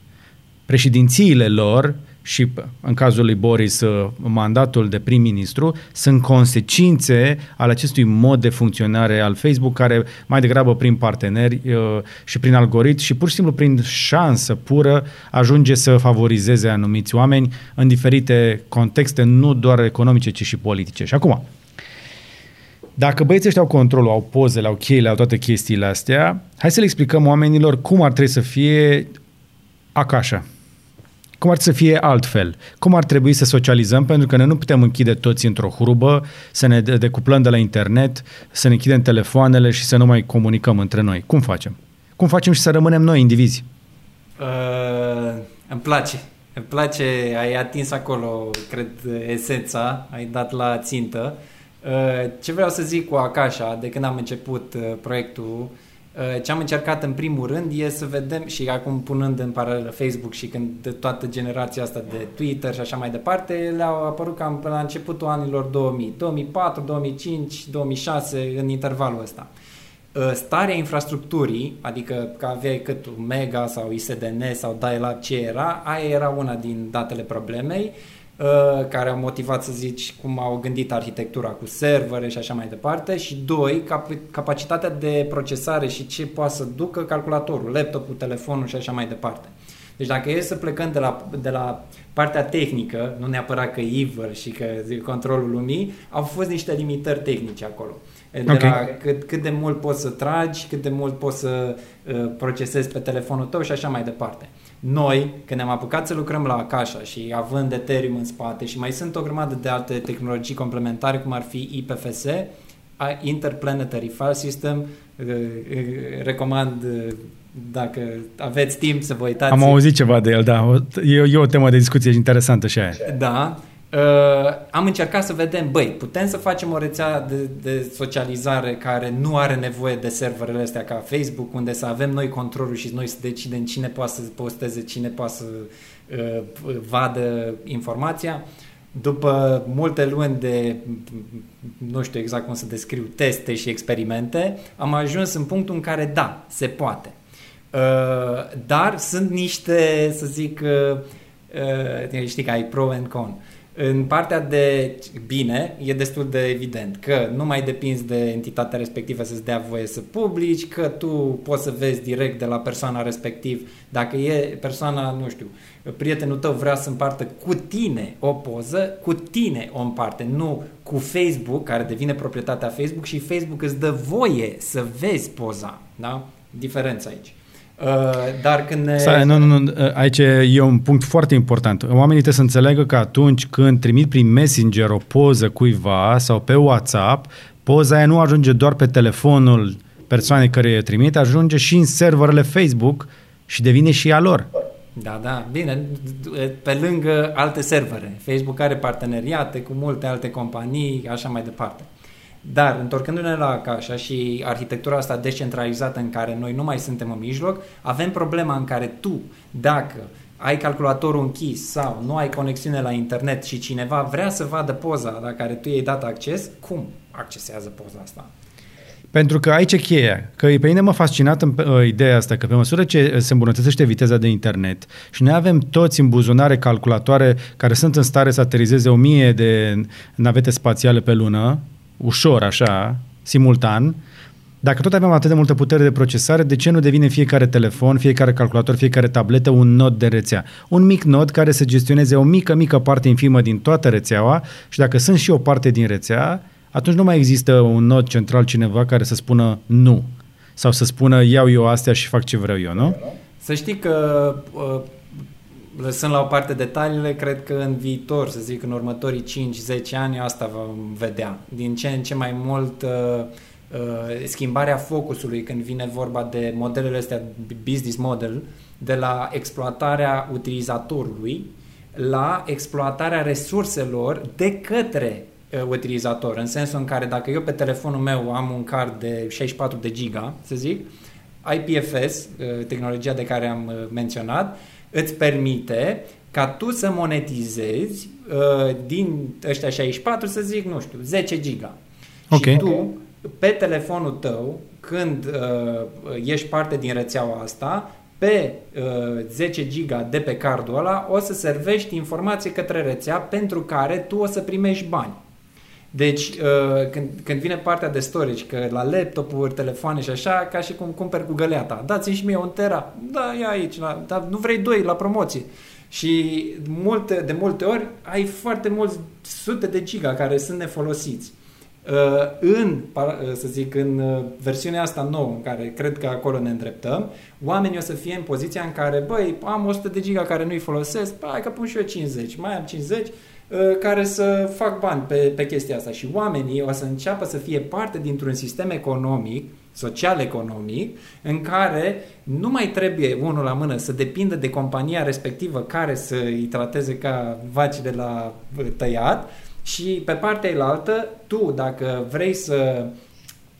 Președințiile lor și în cazul lui Boris uh, mandatul de prim-ministru sunt consecințe ale acestui mod de funcționare al Facebook care mai degrabă prin parteneri uh, și prin algoritmi și pur și simplu prin șansă pură ajunge să favorizeze anumiți oameni în diferite contexte, nu doar economice, ci și politice. Și acum, dacă băieții ăștia au controlul, au pozele, au cheile, au toate chestiile astea, hai să le explicăm oamenilor cum ar trebui să fie acașa cum ar să fie altfel? Cum ar trebui să socializăm? Pentru că noi nu putem închide toți într-o hrubă, să ne decuplăm de la internet, să ne închidem telefoanele și să nu mai comunicăm între noi. Cum facem? Cum facem și să rămânem noi indivizi? Uh, îmi place. Îmi place, ai atins acolo, cred, esența, ai dat la țintă. Uh, ce vreau să zic cu Akasha, de când am început uh, proiectul, Uh, ce am încercat în primul rând e să vedem și acum punând în paralel Facebook și când toată generația asta de Twitter și așa mai departe le-au apărut cam la începutul anilor 2000, 2004, 2005, 2006 în intervalul ăsta. Uh, starea infrastructurii, adică că aveai cât un mega sau ISDN sau dial-up ce era, aia era una din datele problemei uh, care au motivat, să zici, cum au gândit arhitectura cu servere și așa mai departe și doi, cap- capacitatea de procesare și ce poate să ducă calculatorul, laptopul, telefonul și așa mai departe. Deci dacă e să plecăm de la, de la partea tehnică, nu neapărat că evil și că controlul lumii, au fost niște limitări tehnice acolo. De okay. la cât, cât de mult poți să tragi, cât de mult poți să uh, procesezi pe telefonul tău și așa mai departe. Noi, când ne-am apucat să lucrăm la Akasha și având Ethereum în spate și mai sunt o grămadă de alte tehnologii complementare, cum ar fi IPFS, Interplanetary File System, uh, uh, recomand uh, dacă aveți timp să vă uitați. Am auzit ceva de el, da. E, e o temă de discuție interesantă și aia. Da. Uh, am încercat să vedem, băi, putem să facem o rețea de, de socializare care nu are nevoie de serverele astea ca Facebook, unde să avem noi controlul și noi să decidem cine poate să posteze, cine poate să uh, vadă informația. După multe luni de, nu știu exact cum să descriu, teste și experimente, am ajuns în punctul în care da, se poate. Uh, dar sunt niște, să zic, uh, uh, știi că ai pro and con. În partea de bine, e destul de evident că nu mai depinzi de entitatea respectivă să-ți dea voie să publici, că tu poți să vezi direct de la persoana respectiv dacă e persoana, nu știu, prietenul tău vrea să împartă cu tine o poză, cu tine o împarte, nu cu Facebook, care devine proprietatea Facebook și Facebook îți dă voie să vezi poza. Da? Diferența aici. Uh, dar când ne... Stai, nu, nu, nu, uh, aici e un punct foarte important. Oamenii trebuie să înțeleagă că atunci când trimit prin Messenger o poză cuiva sau pe WhatsApp, poza aia nu ajunge doar pe telefonul persoanei care îi trimite, ajunge și în serverele Facebook și devine și a lor. Da, da, bine, pe lângă alte servere. Facebook are parteneriate cu multe alte companii, așa mai departe. Dar, întorcându-ne la Cașa și arhitectura asta descentralizată în care noi nu mai suntem în mijloc, avem problema în care tu, dacă ai calculatorul închis sau nu ai conexiune la internet și cineva vrea să vadă poza la care tu i-ai dat acces, cum accesează poza asta? Pentru că aici e cheia. Că pe mine m-a fascinat în, uh, ideea asta, că pe măsură ce se îmbunătățește viteza de internet și noi avem toți în buzunare calculatoare care sunt în stare să aterizeze o mie de navete spațiale pe lună, ușor așa, simultan, dacă tot avem atât de multă putere de procesare, de ce nu devine fiecare telefon, fiecare calculator, fiecare tabletă un nod de rețea? Un mic nod care să gestioneze o mică, mică parte infimă din toată rețeaua și dacă sunt și o parte din rețea, atunci nu mai există un nod central cineva care să spună nu sau să spună iau eu astea și fac ce vreau eu, nu? Să știi că uh, lăsând la o parte detaliile, cred că în viitor, să zic în următorii 5-10 ani, asta vom vedea. Din ce în ce mai mult uh, uh, schimbarea focusului când vine vorba de modelele astea, business model, de la exploatarea utilizatorului la exploatarea resurselor de către uh, utilizator, în sensul în care dacă eu pe telefonul meu am un card de 64 de giga, să zic, IPFS, uh, tehnologia de care am uh, menționat, îți permite ca tu să monetizezi uh, din ăștia 64, să zic, nu știu, 10 giga. Okay. Și tu, pe telefonul tău, când uh, ești parte din rețeaua asta, pe uh, 10 giga de pe cardul ăla, o să servești informație către rețea pentru care tu o să primești bani. Deci, uh, când, când vine partea de storage, că la laptopuri, telefoane și așa, ca și cum cumperi cu găleata. Dați-mi și mie un tera. Da, ia aici. La, dar nu vrei doi la promoție. Și multe, de multe ori ai foarte mulți sute de giga care sunt nefolosiți. Uh, în, uh, să zic, în uh, versiunea asta nouă, în care cred că acolo ne îndreptăm, oamenii o să fie în poziția în care, băi, am 100 de giga care nu-i folosesc, hai că pun și eu 50, mai am 50, Uh, care să fac bani pe, pe chestia asta. Și oamenii o să înceapă să fie parte dintr-un sistem economic, social-economic, în care nu mai trebuie unul la mână să depindă de compania respectivă care să îi trateze ca vaci de la tăiat și pe partea elaltă, tu dacă vrei să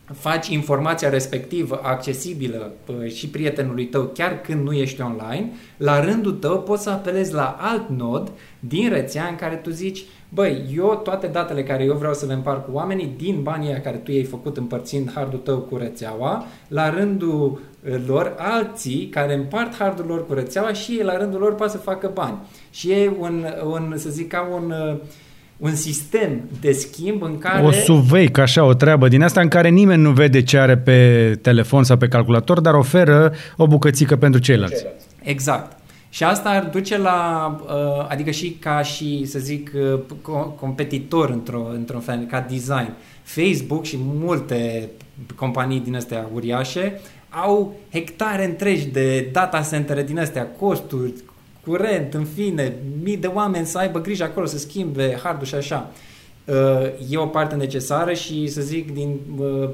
faci informația respectivă accesibilă și prietenului tău chiar când nu ești online, la rândul tău poți să apelezi la alt nod din rețea în care tu zici băi, eu toate datele care eu vreau să le împart cu oamenii din banii care tu i-ai făcut împărțind hardul tău cu rețeaua, la rândul uh, lor alții care împart hardul lor cu rețeaua și ei la rândul lor poate să facă bani. Și e un, un să zic ca un uh, un sistem de schimb în care... O suveic, așa, o treabă din asta în care nimeni nu vede ce are pe telefon sau pe calculator, dar oferă o bucățică pentru ceilalți. Exact. Și asta ar duce la, uh, adică și ca și, să zic, uh, competitor într-o, într-un fel, ca design. Facebook și multe companii din astea uriașe au hectare întregi de data centere din astea, costuri, curent, în fine, mii de oameni să aibă grijă acolo, să schimbe hardul și așa. Uh, e o parte necesară și, să zic, din uh,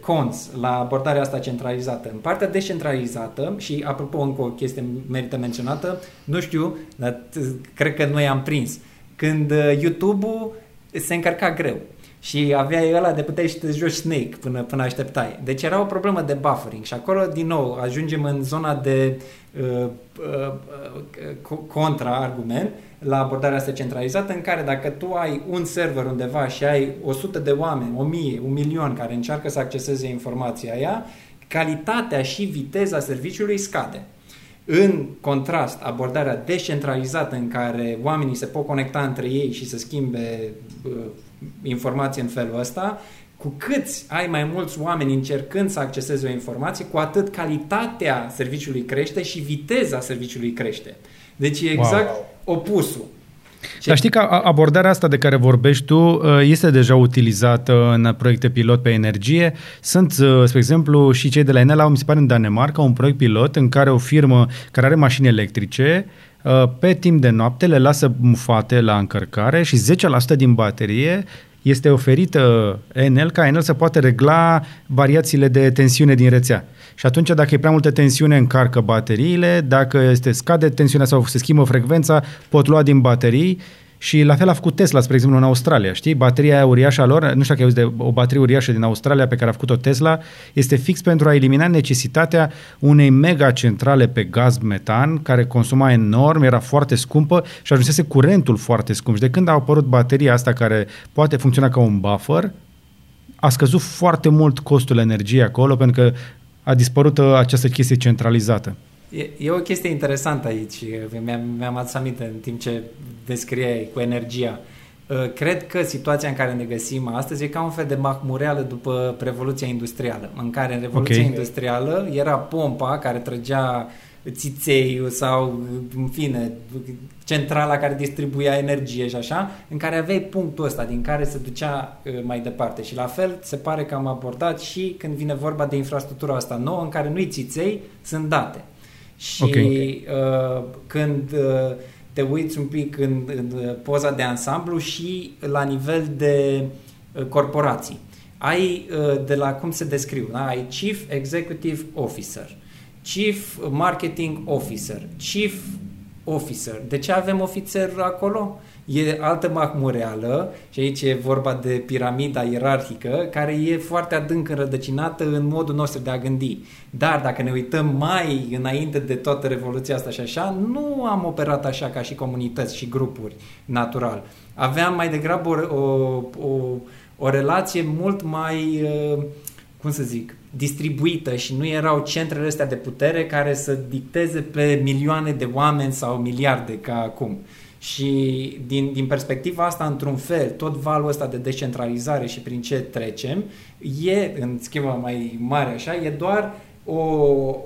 cons la abordarea asta centralizată. În partea descentralizată, și apropo încă o chestie merită menționată, nu știu, dar cred că noi am prins, când uh, YouTube-ul se încărca greu și aveai ăla de puteai și te joci Snake până, până așteptai. Deci era o problemă de buffering și acolo, din nou, ajungem în zona de uh, uh, uh, contra-argument la abordarea asta centralizată în care dacă tu ai un server undeva și ai 100 de oameni, 1000, un milion care încearcă să acceseze informația aia, calitatea și viteza serviciului scade. În contrast, abordarea descentralizată în care oamenii se pot conecta între ei și să schimbe uh, informație în felul ăsta, cu cât ai mai mulți oameni încercând să acceseze o informație, cu atât calitatea serviciului crește și viteza serviciului crește. Deci e exact wow. opusul. Ce? Dar știi că abordarea asta de care vorbești tu uh, este deja utilizată în proiecte pilot pe energie. Sunt, uh, spre exemplu, și cei de la Enel au, mi se pare, în Danemarca, un proiect pilot în care o firmă care are mașini electrice uh, pe timp de noapte le lasă mufate la încărcare și 10% din baterie este oferită Enel ca Enel să poată regla variațiile de tensiune din rețea. Și atunci, dacă e prea multă tensiune, încarcă bateriile, dacă este scade tensiunea sau se schimbă frecvența, pot lua din baterii și la fel a făcut Tesla, spre exemplu, în Australia, știi? Bateria aia uriașă a lor, nu știu dacă ai de o baterie uriașă din Australia pe care a făcut-o Tesla, este fix pentru a elimina necesitatea unei mega centrale pe gaz metan, care consuma enorm, era foarte scumpă și ajunsese curentul foarte scump. Și de când a apărut bateria asta care poate funcționa ca un buffer, a scăzut foarte mult costul energiei acolo pentru că a dispărut uh, această chestie centralizată. E, e o chestie interesantă aici, mi-am, mi-am adus aminte în timp ce descriei cu energia. Uh, cred că situația în care ne găsim astăzi e ca un fel de mahmureală după Revoluția Industrială, în care în Revoluția okay. Industrială era pompa care trăgea țiței sau, în fine, centrala care distribuia energie și așa, în care aveai punctul ăsta din care se ducea uh, mai departe. Și la fel se pare că am abordat și când vine vorba de infrastructura asta nouă, în care nu-i țiței, sunt date. Și okay. uh, când uh, te uiți un pic în, în poza de ansamblu și la nivel de uh, corporații. Ai uh, de la cum se descriu, da? ai Chief Executive Officer, Chief Marketing Officer, Chief Officer. De ce avem ofițer acolo? E altă mahmureală și aici e vorba de piramida ierarhică care e foarte adânc înrădăcinată în modul nostru de a gândi. Dar dacă ne uităm mai înainte de toată revoluția asta și așa, nu am operat așa ca și comunități și grupuri natural. Aveam mai degrabă o, o, o, o relație mult mai, uh, cum să zic, distribuită și nu erau centrele astea de putere care să dicteze pe milioane de oameni sau miliarde ca acum. Și din, din perspectiva asta, într-un fel, tot valul ăsta de descentralizare și prin ce trecem, e, în schimbă mai mare așa, e doar o,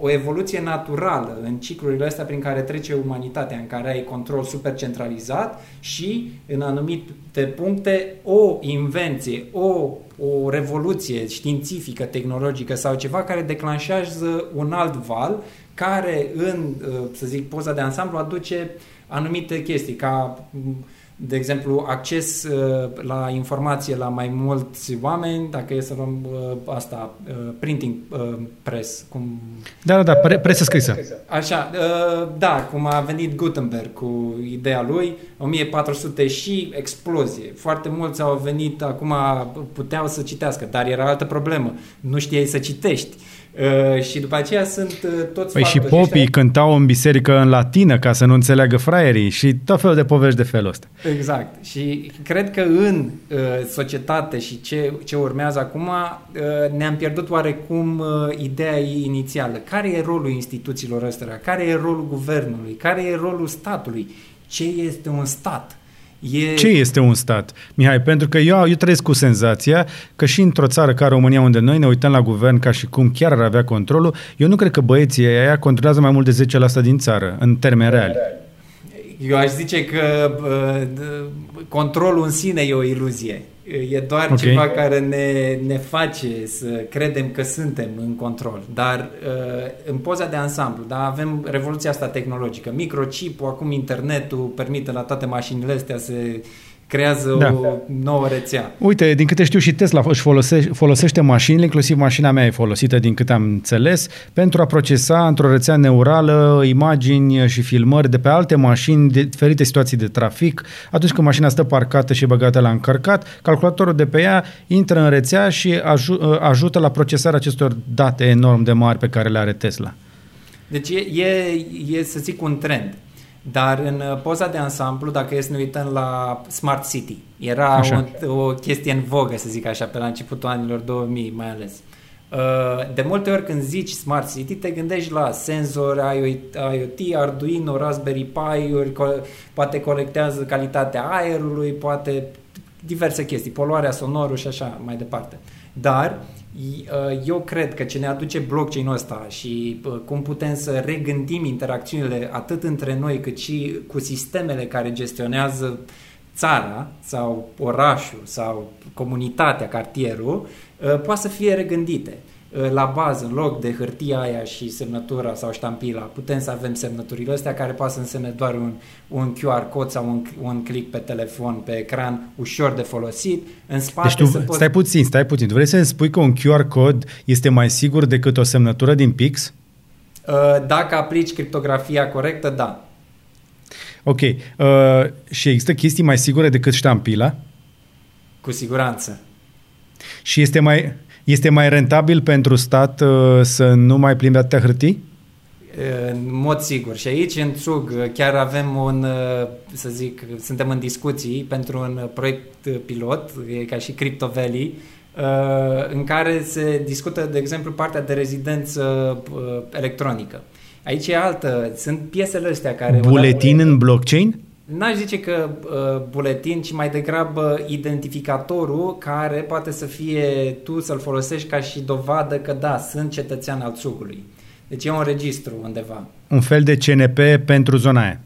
o evoluție naturală în ciclurile astea prin care trece umanitatea, în care ai control super centralizat și, în anumite puncte, o invenție, o, o revoluție științifică, tehnologică sau ceva care declanșează un alt val care, în, să zic, poza de ansamblu, aduce anumite chestii, ca de exemplu, acces uh, la informație la mai mulți oameni, dacă e să luăm uh, asta, uh, printing uh, press, cum... Da, da, da, pre- presă scrisă. Așa, uh, da, cum a venit Gutenberg cu ideea lui, 1400 și explozie. Foarte mulți au venit, acum puteau să citească, dar era altă problemă. Nu știai să citești. Uh, și după aceea sunt uh, toți Păi și factorii popii ăștia- cântau în biserică în latină ca să nu înțeleagă fraierii și tot felul de povești de felul ăsta. Exact. Și cred că în uh, societate și ce, ce urmează acum uh, ne-am pierdut oarecum uh, ideea inițială. Care e rolul instituțiilor ăstora? Care e rolul guvernului? Care e rolul statului? Ce este un stat? E... Ce este un stat? Mihai, pentru că eu, eu trăiesc cu senzația că și într-o țară ca România, unde noi ne uităm la guvern ca și cum chiar ar avea controlul, eu nu cred că băieții aia controlează mai mult de 10% din țară, în termeni reali. Eu aș zice că uh, d- controlul în sine e o iluzie. E doar Ok. ceva care ne, ne face să credem că suntem în control. Dar uh, în poza de ansamblu, da, avem revoluția asta tehnologică. Microchipul, acum internetul permite la toate mașinile astea să creează Da. o nouă rețea. Uite, din câte știu și Tesla își folosește, folosește mașinile, inclusiv mașina mea e folosită, din câte am înțeles, pentru a procesa într-o rețea neurală imagini și filmări de pe alte mașini, de diferite situații de trafic. Atunci când mașina stă parcată și băgată la încărcat, calculatorul de pe ea intră în rețea și aju- ajută la procesarea acestor date enorm de mari pe care le are Tesla. Deci e, e, e să zic un trend. Dar în uh, poza de ansamblu, dacă e să ne uităm la Smart City, era Așa. o, o chestie în vogă, să zic așa, pe la începutul anilor 2000 mai ales. Uh, De multe ori când zici Smart City, te gândești la senzori, IoT, Arduino, Raspberry Pi-uri, co- poate colectează calitatea aerului, poate diverse chestii, poluarea sonorul și așa mai departe. Dar i- uh, eu cred că ce ne aduce blockchain-ul ăsta și uh, cum putem să regândim interacțiunile atât între noi cât și cu sistemele care gestionează țara sau orașul sau comunitatea, cartierul, uh, poate să fie regândite. Uh, La bază, în loc de hârtia aia și semnătura sau ștampila, putem să avem semnăturile astea care poate să însemne doar un, un QR cod sau un, un click pe telefon, pe ecran, ușor de folosit. În spate Deci tu, să poți... stai puțin, stai puțin. Tu vrei să-mi spui că un QR cod este mai sigur decât o semnătură din Pix? Uh, Dacă aplici criptografia corectă, da. Ok. Uh, și există chestii mai sigure decât ștampila? Cu siguranță. Și este mai, este mai rentabil pentru stat uh, să nu mai plimbe atâtea hârtii? În mod sigur. Și aici, în Zug, chiar avem un, să zic, suntem în discuții pentru un proiect pilot, e ca și Crypto Valley, în care se discută, de exemplu, partea de rezidență electronică. Aici e altă, sunt piesele astea care... Buletin în blockchain? N-aș zice că uh, buletin, ci mai degrabă identificatorul care poate să fie tu să-l folosești ca și dovadă că da, sunt cetățean al țugului. Deci e un registru undeva. Un fel de CNP pentru zona aia.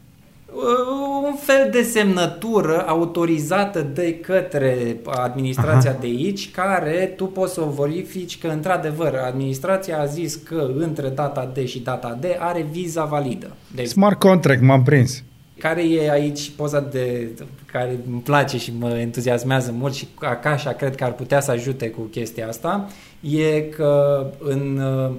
Uh, un fel de semnătură autorizată de către administrația Aha. de aici, care tu poți să o verifici că într-adevăr administrația a zis că între data D și data D are viza validă. Deci, Smart contract, m-am prins. Care e aici poza de care îmi place și mă entuziasmează mult și Akasha cred că ar putea să ajute cu chestia asta, e că în uh,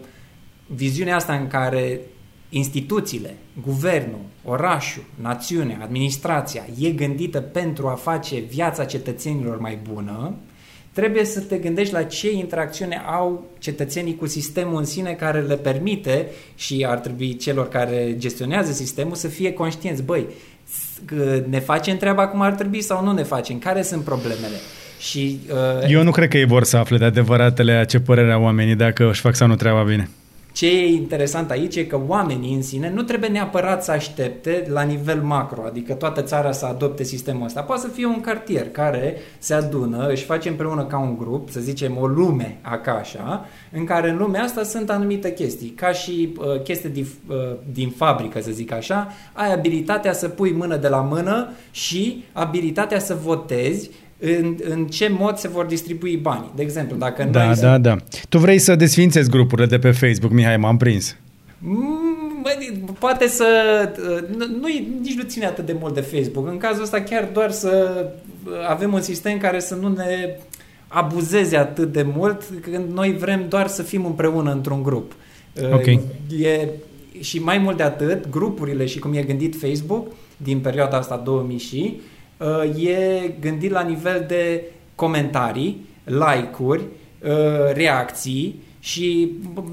viziunea asta în care instituțiile, guvernul, orașul, națiunea, administrația e gândită pentru a face viața cetățenilor mai bună, trebuie să te gândești la ce interacțiune au cetățenii cu sistemul în sine care le permite și ar trebui celor care gestionează sistemul să fie conștienți, băi, ne facem treaba cum ar trebui sau nu ne facem, care sunt problemele. Și, uh, Eu nu cred că ei vor să afle de adevăratele ce părere au oamenii dacă își fac sau nu treaba bine. Ce e interesant aici e că oamenii în sine nu trebuie neapărat să aștepte la nivel macro, adică toată țara să adopte sistemul ăsta. Poate să fie un cartier care se adună, își face împreună ca un grup, să zicem o lume așa, în care în lumea asta sunt anumite chestii, ca și uh, chestii din, uh, din fabrică, să zic așa, ai abilitatea să pui mână de la mână și abilitatea să votezi în, în ce mod se vor distribui banii. De exemplu, dacă Da, noi da, da. Tu vrei să desfințezi grupurile de pe Facebook, Mihai, m-am prins. Mm, poate să... Nu, nu, nici nu ține atât de mult de Facebook. În cazul ăsta chiar doar să avem un sistem care să nu ne abuzeze atât de mult când noi vrem doar să fim împreună într-un grup. Ok. E, și mai mult de atât, grupurile și cum e gândit Facebook din perioada asta 2000 și e gândit la nivel de comentarii, like-uri, reacții și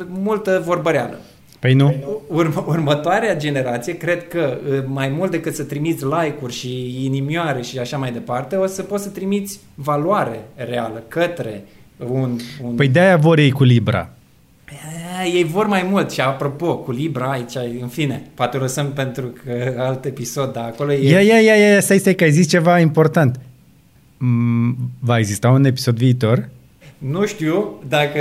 multă vorbăreală. Păi nu. Urm- următoarea generație, cred că mai mult decât să trimiți like-uri și inimioare și așa mai departe, o să poți să trimiți valoare reală către un... un... Păi de-aia vor ei cu Libra. Ei vor mai mult și apropo, cu Libra aici, în fine, poate o lăsăm pentru că alt episod, dar acolo e... Ia, ia, ia, ia, stai, stai, că ai zis ceva important. Va exista un episod viitor? Nu știu dacă...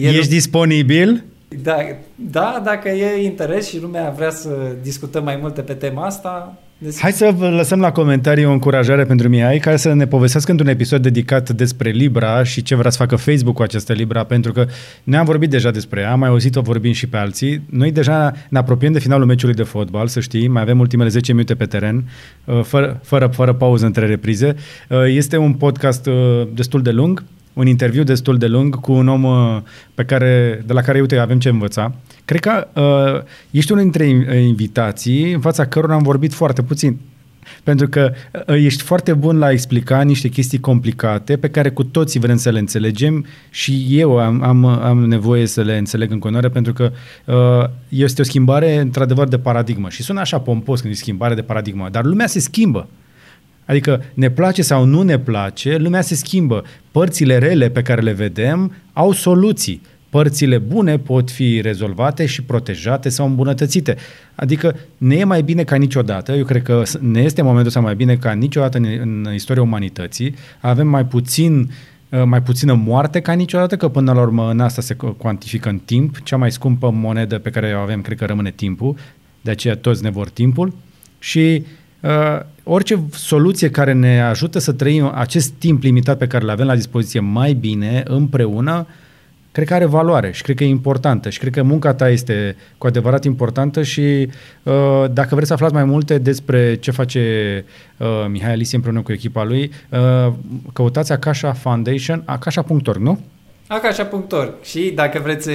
El... Ești disponibil? Da, da, dacă e interes și lumea vrea să discutăm mai multe pe tema asta... Des... Hai să vă lăsăm la comentarii o încurajare pentru Miai care să ne povestească într-un episod dedicat despre Libra și ce vrea să facă Facebook cu această Libra, pentru că noi am vorbit deja despre ea, am mai auzit-o vorbind și pe alții. Noi deja ne apropiem de finalul meciului de fotbal, să știi, mai avem ultimele 10 minute pe teren, uh, fără, fără, fără pauză între reprize. Uh, este un podcast uh, destul de lung, un interviu destul de lung cu un om uh, pe care, de la care, uite, avem ce învăța. Cred că uh, ești unul dintre invitații în fața cărora am vorbit foarte puțin. Pentru că uh, ești foarte bun la a explica niște chestii complicate pe care cu toții vrem să le înțelegem și eu am, am, am nevoie să le înțeleg în continuare pentru că uh, este o schimbare într-adevăr de paradigmă. Și sună așa pompos când e schimbare de paradigmă, dar lumea se schimbă. Adică ne place sau nu ne place, lumea se schimbă. Părțile rele pe care le vedem au soluții. Părțile bune pot fi rezolvate și protejate sau îmbunătățite. Adică ne e mai bine ca niciodată, eu cred că ne este momentul ăsta mai bine ca niciodată în, în istoria umanității. Avem mai puțin uh, mai puțină moarte ca niciodată, că până la urmă în asta se cuantifică în timp. Cea mai scumpă monedă pe care o avem, cred că rămâne timpul, de aceea toți ne vor timpul. Și uh, orice soluție care ne ajută să trăim acest timp limitat pe care îl avem la dispoziție mai bine, împreună, cred că are valoare și cred că e importantă și cred că munca ta este cu adevărat importantă și uh, dacă vreți să aflați mai multe despre ce face uh, Mihai Alisie împreună cu echipa lui, uh, căutați Akasha Foundation, akasha.org, nu? Akasha.org și dacă vreți să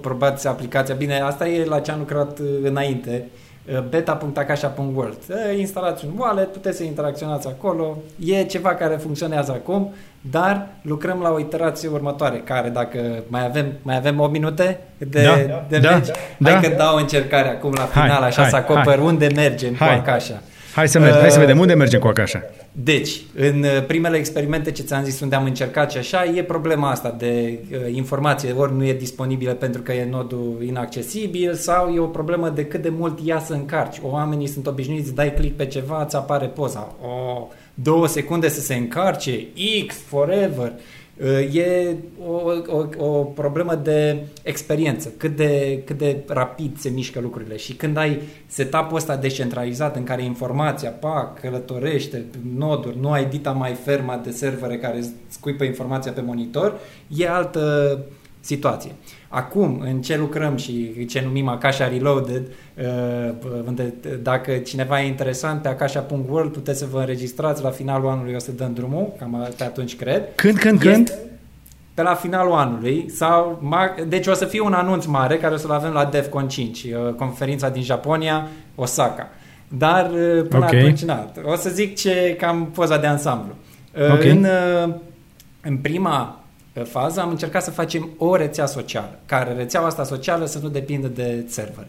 probați aplicația, bine, asta e la ce am lucrat uh, înainte, Uh, beta.akasha.world. Uh, instalați un wallet, puteți să interacționați acolo. E ceva care funcționează acum, dar lucrăm la o iterație următoare, care dacă mai avem, mai avem 8 minute de, da, de da, meci, da. hai că dau încercare acum la final, hai, așa hai, să acoper hai. unde mergem hai. cu Akasha. Hai să, merg, uh, hai să vedem unde mergem cu Akasha. Deci, în uh, primele experimente ce ți-am zis unde am încercat și așa, e problema asta de uh, informație, ori nu e disponibilă pentru că e nodul inaccesibil sau e o problemă de cât de mult ia să încarci. O, oamenii sunt obișnuiți, dai click pe ceva, îți apare poza. O, două secunde să se încarce, X, forever. Uh, E o, o, o problemă de experiență, cât de, cât de rapid se mișcă lucrurile și când ai setup-ul ăsta descentralizat în care informația, pa, călătorește, noduri, nu ai dita mai ferma de servere care scuipă informația pe monitor, e altă situație. Acum, în ce lucrăm și ce numim Akasha Reloaded, uh, dacă cineva e interesant pe akasha.world puteți să vă înregistrați la finalul anului, o să dăm drumul, cam pe atunci cred. Când, când, este când? Pe la finalul anului sau deci o să fie un anunț mare care o să-l avem la DEFCON 5, uh, conferința din Japonia, Osaka. Dar uh, până okay. atunci, na, o să zic ce cam poza de ansamblu. Okay. În, în prima fază am încercat să facem o rețea socială, care rețeaua asta socială să nu depindă de servere.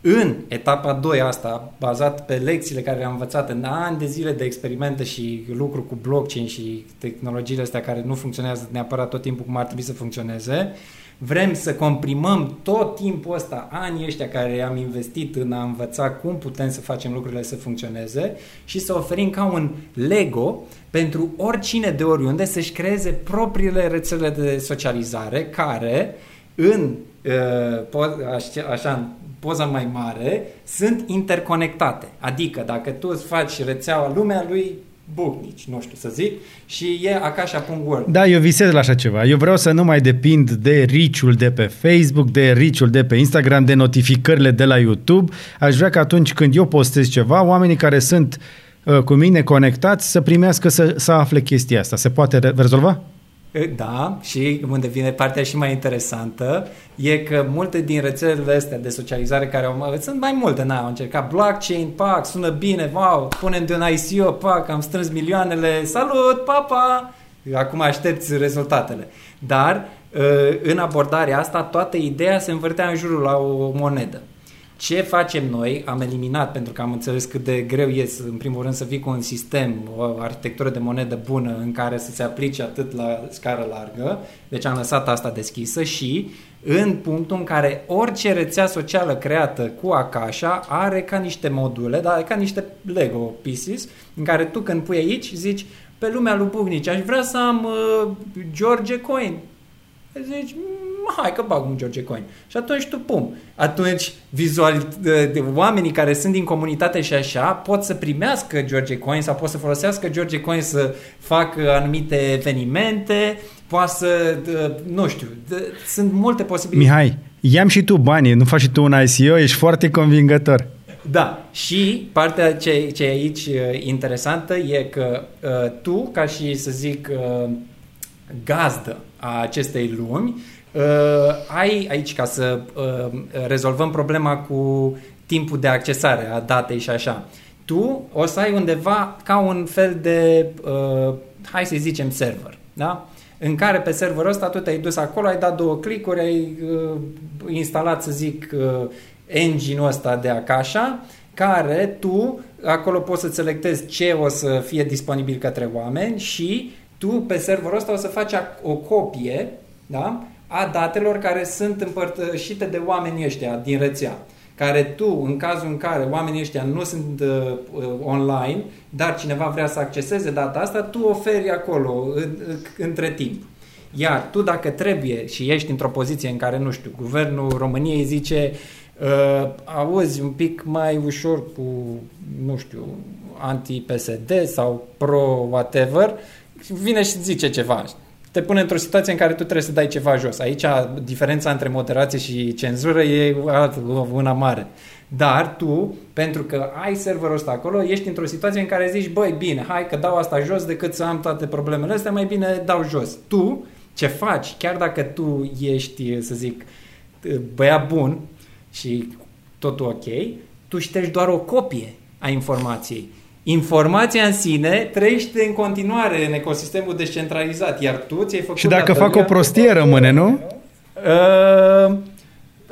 În etapa 2 asta, bazat pe lecțiile care le-am învățat în ani de zile de experimente și lucru cu blockchain și tehnologiile astea care nu funcționează neapărat tot timpul cum ar trebui să funcționeze, vrem să comprimăm tot timpul ăsta, anii ăștia care am investit în a învăța cum putem să facem lucrurile să funcționeze și să oferim ca un Lego pentru oricine de oriunde să-și creeze propriile rețele de socializare care în uh, așa, poza mai mare sunt interconectate. Adică dacă tu îți faci rețeaua lumea lui Bucnici, nu știu să zic, și e Akasha.world. Da, eu visez la așa ceva. Eu vreau să nu mai depind de riciul de pe Facebook, de riciul de pe Instagram, de notificările de la YouTube. Aș vrea că atunci când eu postez ceva, oamenii care sunt uh, cu mine conectați să primească să, să afle chestia asta. Se poate re- rezolva? Da, și unde vine partea și mai interesantă e că multe din rețelele astea de socializare care au sunt mai multe, na, au încercat blockchain, pac, sună bine, wow, punem de un ICO, pac, am strâns milioanele, salut, papa, acum aștepți rezultatele. Dar în abordarea asta, toată ideea se învârtea în jurul la o monedă. Ce facem noi? Am eliminat, pentru că am înțeles cât de greu e, în primul rând, să fii cu un sistem, o arhitectură de monedă bună în care să se aplice atât la scară largă, deci am lăsat asta deschisă și în punctul în care orice rețea socială creată cu Akasha are ca niște module, dar ca niște Lego pieces, în care tu când pui aici zici pe lumea lui Bugnici, aș vrea să am uh, George Coin. Zici, hai că bag un George Coin. Și atunci tu, pum, atunci vizual, de, de, oamenii care sunt din comunitate și așa pot să primească George Coin sau pot să folosească George Coin să facă anumite evenimente, poate să, de, nu știu, de, sunt multe posibilități. Mihai, ia și tu banii, nu faci și tu un ICO, ești foarte convingător. Da, și partea ce, ce e aici uh, interesantă e că uh, tu, ca și să zic uh, gazdă a acestei lumi, uh, ai aici ca să uh, rezolvăm problema cu timpul de accesare a datei și așa. Tu o să ai undeva ca un fel de, uh, hai să zicem, server, da? în care pe serverul ăsta tu te-ai dus acolo, ai dat două clicuri, ai uh, instalat, să zic, uh, engine-ul ăsta de Akasha, care tu acolo poți să selectezi ce o să fie disponibil către oameni și tu pe serverul ăsta o să faci o copie da? A datelor care sunt împărtășite de oamenii ăștia din rețea care tu, în cazul în care oamenii ăștia nu sunt uh, online, dar cineva vrea să acceseze data asta, tu oferi acolo în, între timp. Iar tu dacă trebuie și ești într-o poziție în care, nu știu, guvernul României zice uh, auzi un pic mai ușor cu, nu știu, anti-PSD sau pro-whatever, vine și zice ceva te pune într-o situație în care tu trebuie să dai ceva jos. Aici diferența între moderație și cenzură e una mare. Dar tu, pentru că ai serverul ăsta acolo, ești într-o situație în care zici, băi, bine, hai că dau asta jos decât să am toate problemele astea, mai bine dau jos. Tu, ce faci, chiar dacă tu ești, să zic, băiat bun și totul ok, tu ștergi doar o copie a informației informația în sine trăiește în continuare în ecosistemul descentralizat, iar tu ți-ai făcut... Și dacă fac o prostie, rămâne, nu? Uh,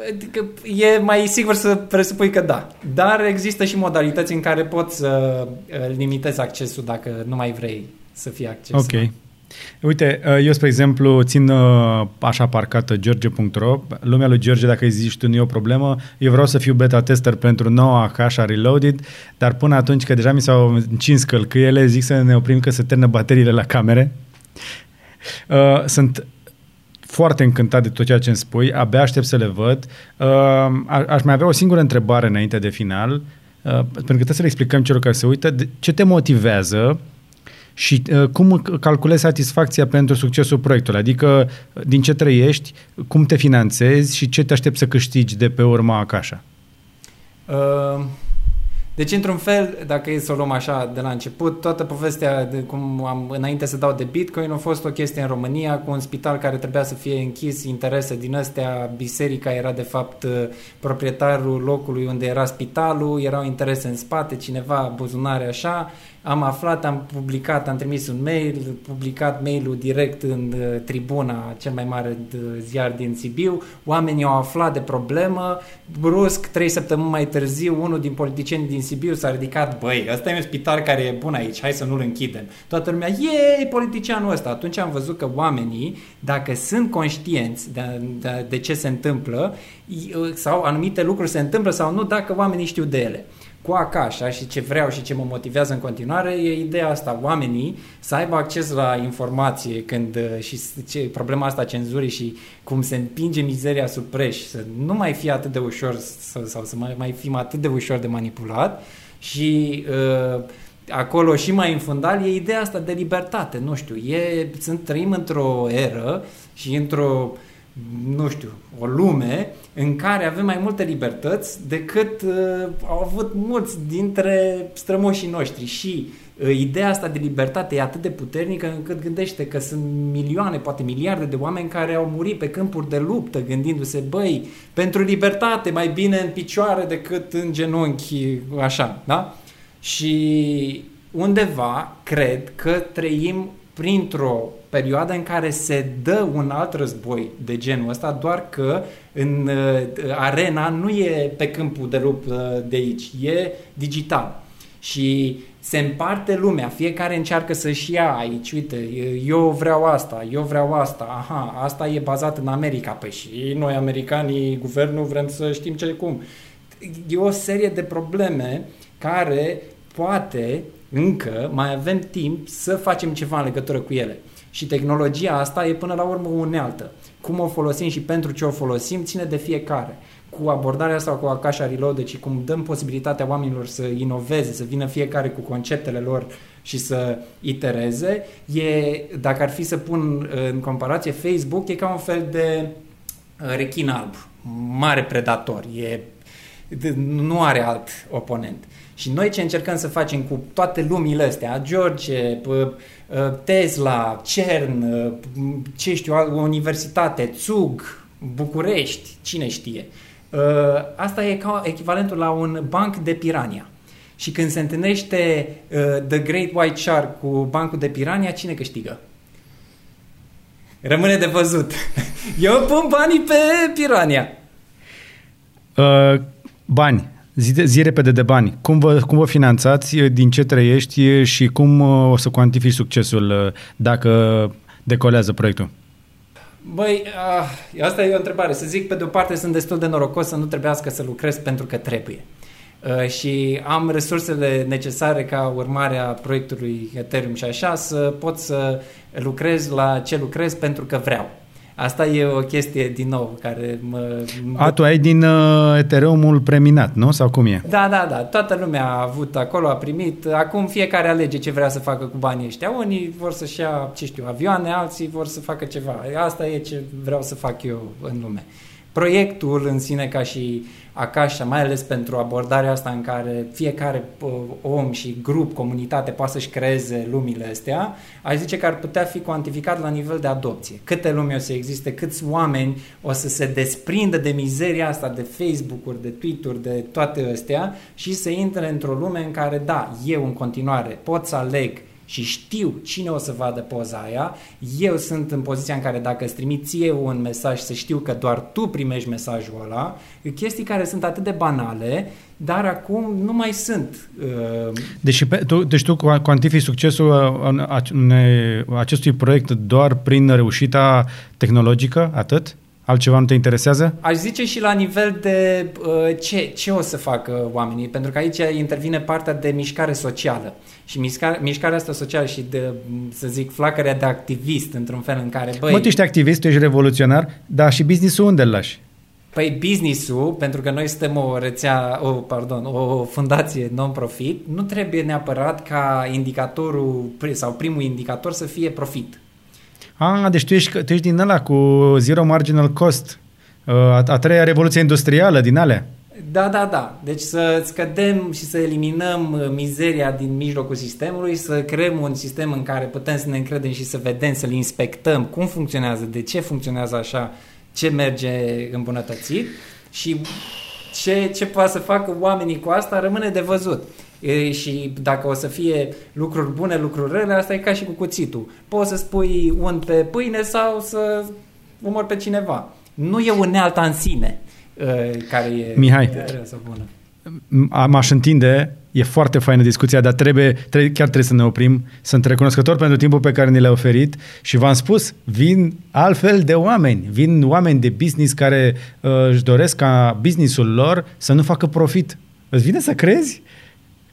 adică e mai sigur să presupui că da. Dar există și modalități în care poți să uh, limitezi accesul dacă nu mai vrei să fie acces. Ok. Uite, uh, eu, spre exemplu, țin uh, așa parcată george.ro. Lumea lui George, dacă zici tu, nu e o problemă. Eu vreau să fiu beta tester pentru noua cașa Reloaded, dar până atunci, că deja mi s-au încins călcâiele, zic să ne oprim că se termină bateriile la camere. Uh, sunt foarte încântat de tot ceea ce îmi spui, abia aștept să le văd. aș mai avea o singură întrebare înainte de final, pentru că trebuie să le explicăm celor care se uită. Ce te motivează și uh, cum calculezi satisfacția pentru succesul proiectului, adică din ce trăiești, cum te finanțezi și ce te aștepți să câștigi de pe urma Acașa? Uh, deci, într-un fel, dacă e să o luăm așa de la început, toată povestea, de cum am, înainte să dau de Bitcoin, a fost o chestie în România cu un spital care trebuia să fie închis, interese din astea, biserica era de fapt uh, proprietarul locului unde era spitalul, erau interese în spate, cineva, buzunare așa, am aflat, am publicat, am trimis un mail, publicat mailul direct în uh, tribuna, cel mai mare ziar din Sibiu, oamenii au aflat de problemă, brusc, trei săptămâni mai târziu, unul din politicieni din Sibiu s-a ridicat, băi, ăsta e un spital care e bun aici, hai să nu-l închidem. Toată lumea, e politicianul ăsta. Atunci am văzut că oamenii, dacă sunt conștienți de, de, de ce se întâmplă, sau anumite lucruri se întâmplă sau nu, dacă oamenii știu de ele cu Akasha și ce vreau și ce mă motivează în continuare e ideea asta, oamenii să aibă acces la informație când uh, și ce, problema asta cenzurii și cum se împinge mizeria sub preș, să nu mai fie atât de ușor să, sau să mai, mai fim atât de ușor de manipulat. Și uh, acolo și mai în fundal e ideea asta de libertate, nu știu, e, sunt, trăim într-o eră și într-o nu știu, o lume în care avem mai multe libertăți decât uh, au avut mulți dintre strămoșii noștri și uh, ideea asta de libertate e atât de puternică încât gândește că sunt milioane, poate miliarde de oameni care au murit pe câmpuri de luptă gândindu-se, băi, pentru libertate mai bine în picioare decât în genunchi, așa, da? Și undeva cred că trăim printr-o perioadă în care se dă un alt război de genul ăsta, doar că în uh, arena nu e pe câmpul de luptă de aici, e digital. Și se împarte lumea, fiecare încearcă să-și ia aici, uite, eu vreau asta, eu vreau asta, aha, asta e bazat în America, păi și noi americanii, guvernul, vrem să știm ce cum. E o serie de probleme care poate încă mai avem timp să facem ceva în legătură cu ele. Și tehnologia asta e până la urmă unealtă. Cum o folosim și pentru ce o folosim ține de fiecare. Cu abordarea asta cu Akasha Reloaded și cum dăm posibilitatea oamenilor să inoveze, să vină fiecare cu conceptele lor și să itereze, e, dacă ar fi să pun în comparație, Facebook e ca un fel de uh, rechin alb, mare predator, e, nu are alt oponent. Și noi ce încercăm să facem cu toate lumile astea, George, Tesla, CERN, ce știu, o universitate, țug, București, cine știe. Asta e ca echivalentul la un banc de pirania. Și când se întâlnește The Great White Shark cu bancul de pirania, cine câștigă? Rămâne de văzut. Eu pun banii pe pirania. Uh, bani. Zi, zi repede de bani. Cum vă, cum vă finanțați, din ce trăiești și cum uh, o să cuantifici succesul uh, dacă decolează proiectul? Băi, uh, asta e o întrebare. Să zic, pe de o parte sunt destul de norocos să nu trebuiască să lucrez pentru că trebuie. Uh, și am resursele necesare ca urmare a proiectului Ethereum și așa să pot să lucrez la ce lucrez pentru că vreau. Asta e o chestie, din nou, care mă... A, tu ai din uh, Ethereum-ul preminat, nu? Sau cum e? Da, da, da. Toată lumea a avut acolo, a primit. Acum fiecare alege ce vrea să facă cu banii ăștia. Unii vor să-și ia, ce știu, avioane, alții vor să facă ceva. Asta e ce vreau să fac eu în lume. Proiectul în sine ca și Akasha, mai ales pentru abordarea asta în care fiecare uh, om și grup, comunitate poate să-și creeze lumile astea, aș zice că ar putea fi cuantificat la nivel de adopție. Câte lume o să existe, câți oameni o să se desprindă de mizeria asta, de Facebook-uri, de Twitter-uri, de toate astea și să intre într-o lume în care, da, eu în continuare pot să aleg și știu cine o să vadă poza aia, eu sunt în poziția în care dacă îți trimit ție un mesaj să știu că doar tu primești mesajul ăla, chestii care sunt atât de banale, dar acum nu mai sunt. Uh... Deci, pe, tu, deci tu cuantifici succesul uh, acestui proiect doar prin reușita tehnologică, atât? Altceva nu te interesează? Aș zice și la nivel de uh, ce, ce o să facă oamenii, pentru că aici intervine partea de mișcare socială. Și mișcarea, mișcarea asta socială și de, să zic, flacărea de activist, într-un fel în care, băi... Mă, tu ești activist, tu ești revoluționar, dar și business-ul unde îl lași? Păi business-ul, pentru că noi suntem o rețea, o, pardon, o fundație non-profit, nu trebuie neapărat ca indicatorul sau primul indicator să fie profit. Ah, deci tu ești, tu ești din ăla cu zero marginal cost. Uh, a, a treia revoluție industrială din alea. Da, da, da. Deci să scădem și să eliminăm uh, mizeria din mijlocul sistemului, să creăm un sistem în care putem să ne încredem și să vedem, să-l inspectăm cum funcționează, de ce funcționează așa, ce merge îmbunătățit și ce, ce poate să facă oamenii cu asta rămâne de văzut. E, și dacă o să fie lucruri bune, lucruri rele, asta e ca și cu cuțitul. Poți să spui un pe pâine sau să umor pe cineva. Nu e unealta în sine care e Mihai, sau bună. M-aș întinde, e foarte faină discuția, dar trebuie, trebuie, chiar trebuie să ne oprim. Sunt recunoscător pentru timpul pe care ni l-ai oferit și v-am spus, vin altfel de oameni, vin oameni de business care uh, își doresc ca businessul lor să nu facă profit. Îți vine să crezi?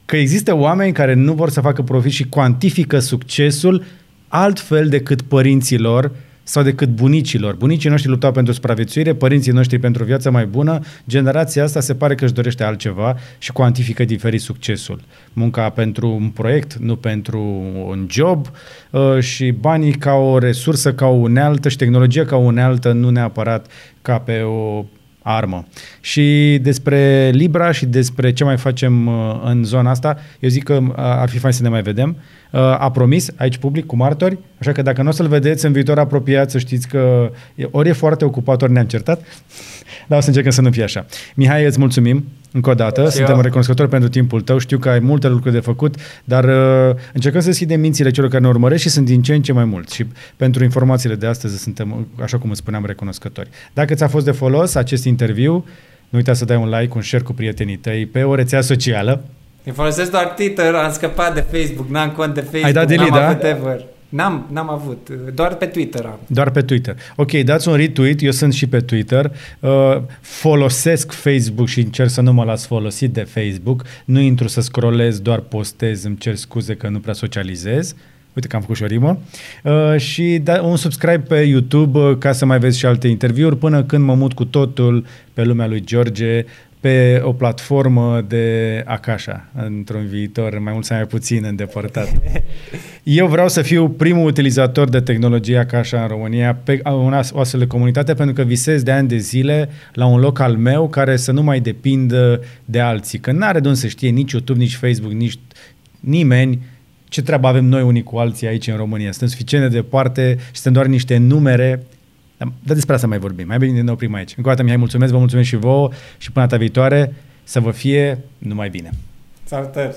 Că există oameni care nu vor să facă profit și cuantifică succesul altfel decât părinților sau decât bunicilor. Bunicii noștri luptau pentru supraviețuire, părinții noștri pentru o viață mai bună, generația asta se pare că își dorește altceva și cuantifică diferit succesul. Munca pentru un proiect, nu pentru un job uh, și banii ca o resursă, ca o unealtă și tehnologia ca o unealtă, nu neapărat ca pe o armă. Și despre Libra și despre ce mai facem uh, în zona asta, eu zic că uh, ar fi fain să ne mai vedem. Uh, a promis aici public cu martori, așa că dacă nu o să-l vedeți în viitor apropiat, să știți că ori e foarte ocupat, ori ne-am certat, dar o să încercăm să nu fie așa. Mihai, îți mulțumim încă o dată, și suntem eu. recunoscători pentru timpul tău, știu că ai multe lucruri de făcut, dar uh, încercăm să deschidem mințile celor care ne urmăresc și sunt din ce în ce mai mulți și pentru informațiile de astăzi suntem, așa cum îți spuneam, recunoscători. Dacă ți-a fost de folos acest interviu, nu uita să dai un like, un share cu prietenii tăi pe o rețea socială. Eu folosesc doar Twitter, am scăpat de Facebook, n-am cont de Facebook, Ai dat delete, n-am da? Avut ever. N-am, n-am avut, doar pe Twitter am. Doar pe Twitter. Ok, dați un retweet, eu sunt și pe Twitter. Uh, folosesc Facebook și încerc să nu mă las folosit de Facebook. Nu intru să scrollez, doar postez, îmi cer scuze că nu prea socializez. Uite că am făcut și o rimă. Uh, și da, un subscribe pe YouTube uh, ca să mai vezi și alte interviuri până când mă mut cu totul pe lumea lui George pe o platformă de Akasha într-un viitor mai mult sau mai puțin îndepărtat. Eu vreau să fiu primul utilizator de tehnologie Akasha în România pe una, o astfel de comunitate pentru că visez de ani de zile la un loc al meu care să nu mai depindă de alții. Că n-are de unde să știe nici YouTube, nici Facebook, nici nimeni ce treabă avem noi unii cu alții aici în România. Suntem suficient de departe și suntem doar niște numere dar, dar despre asta mai vorbim. Mai bine ne oprim aici. Încă o dată, Mihai, mulțumesc, vă mulțumesc și vouă și până data viitoare să vă fie numai bine. Salutări!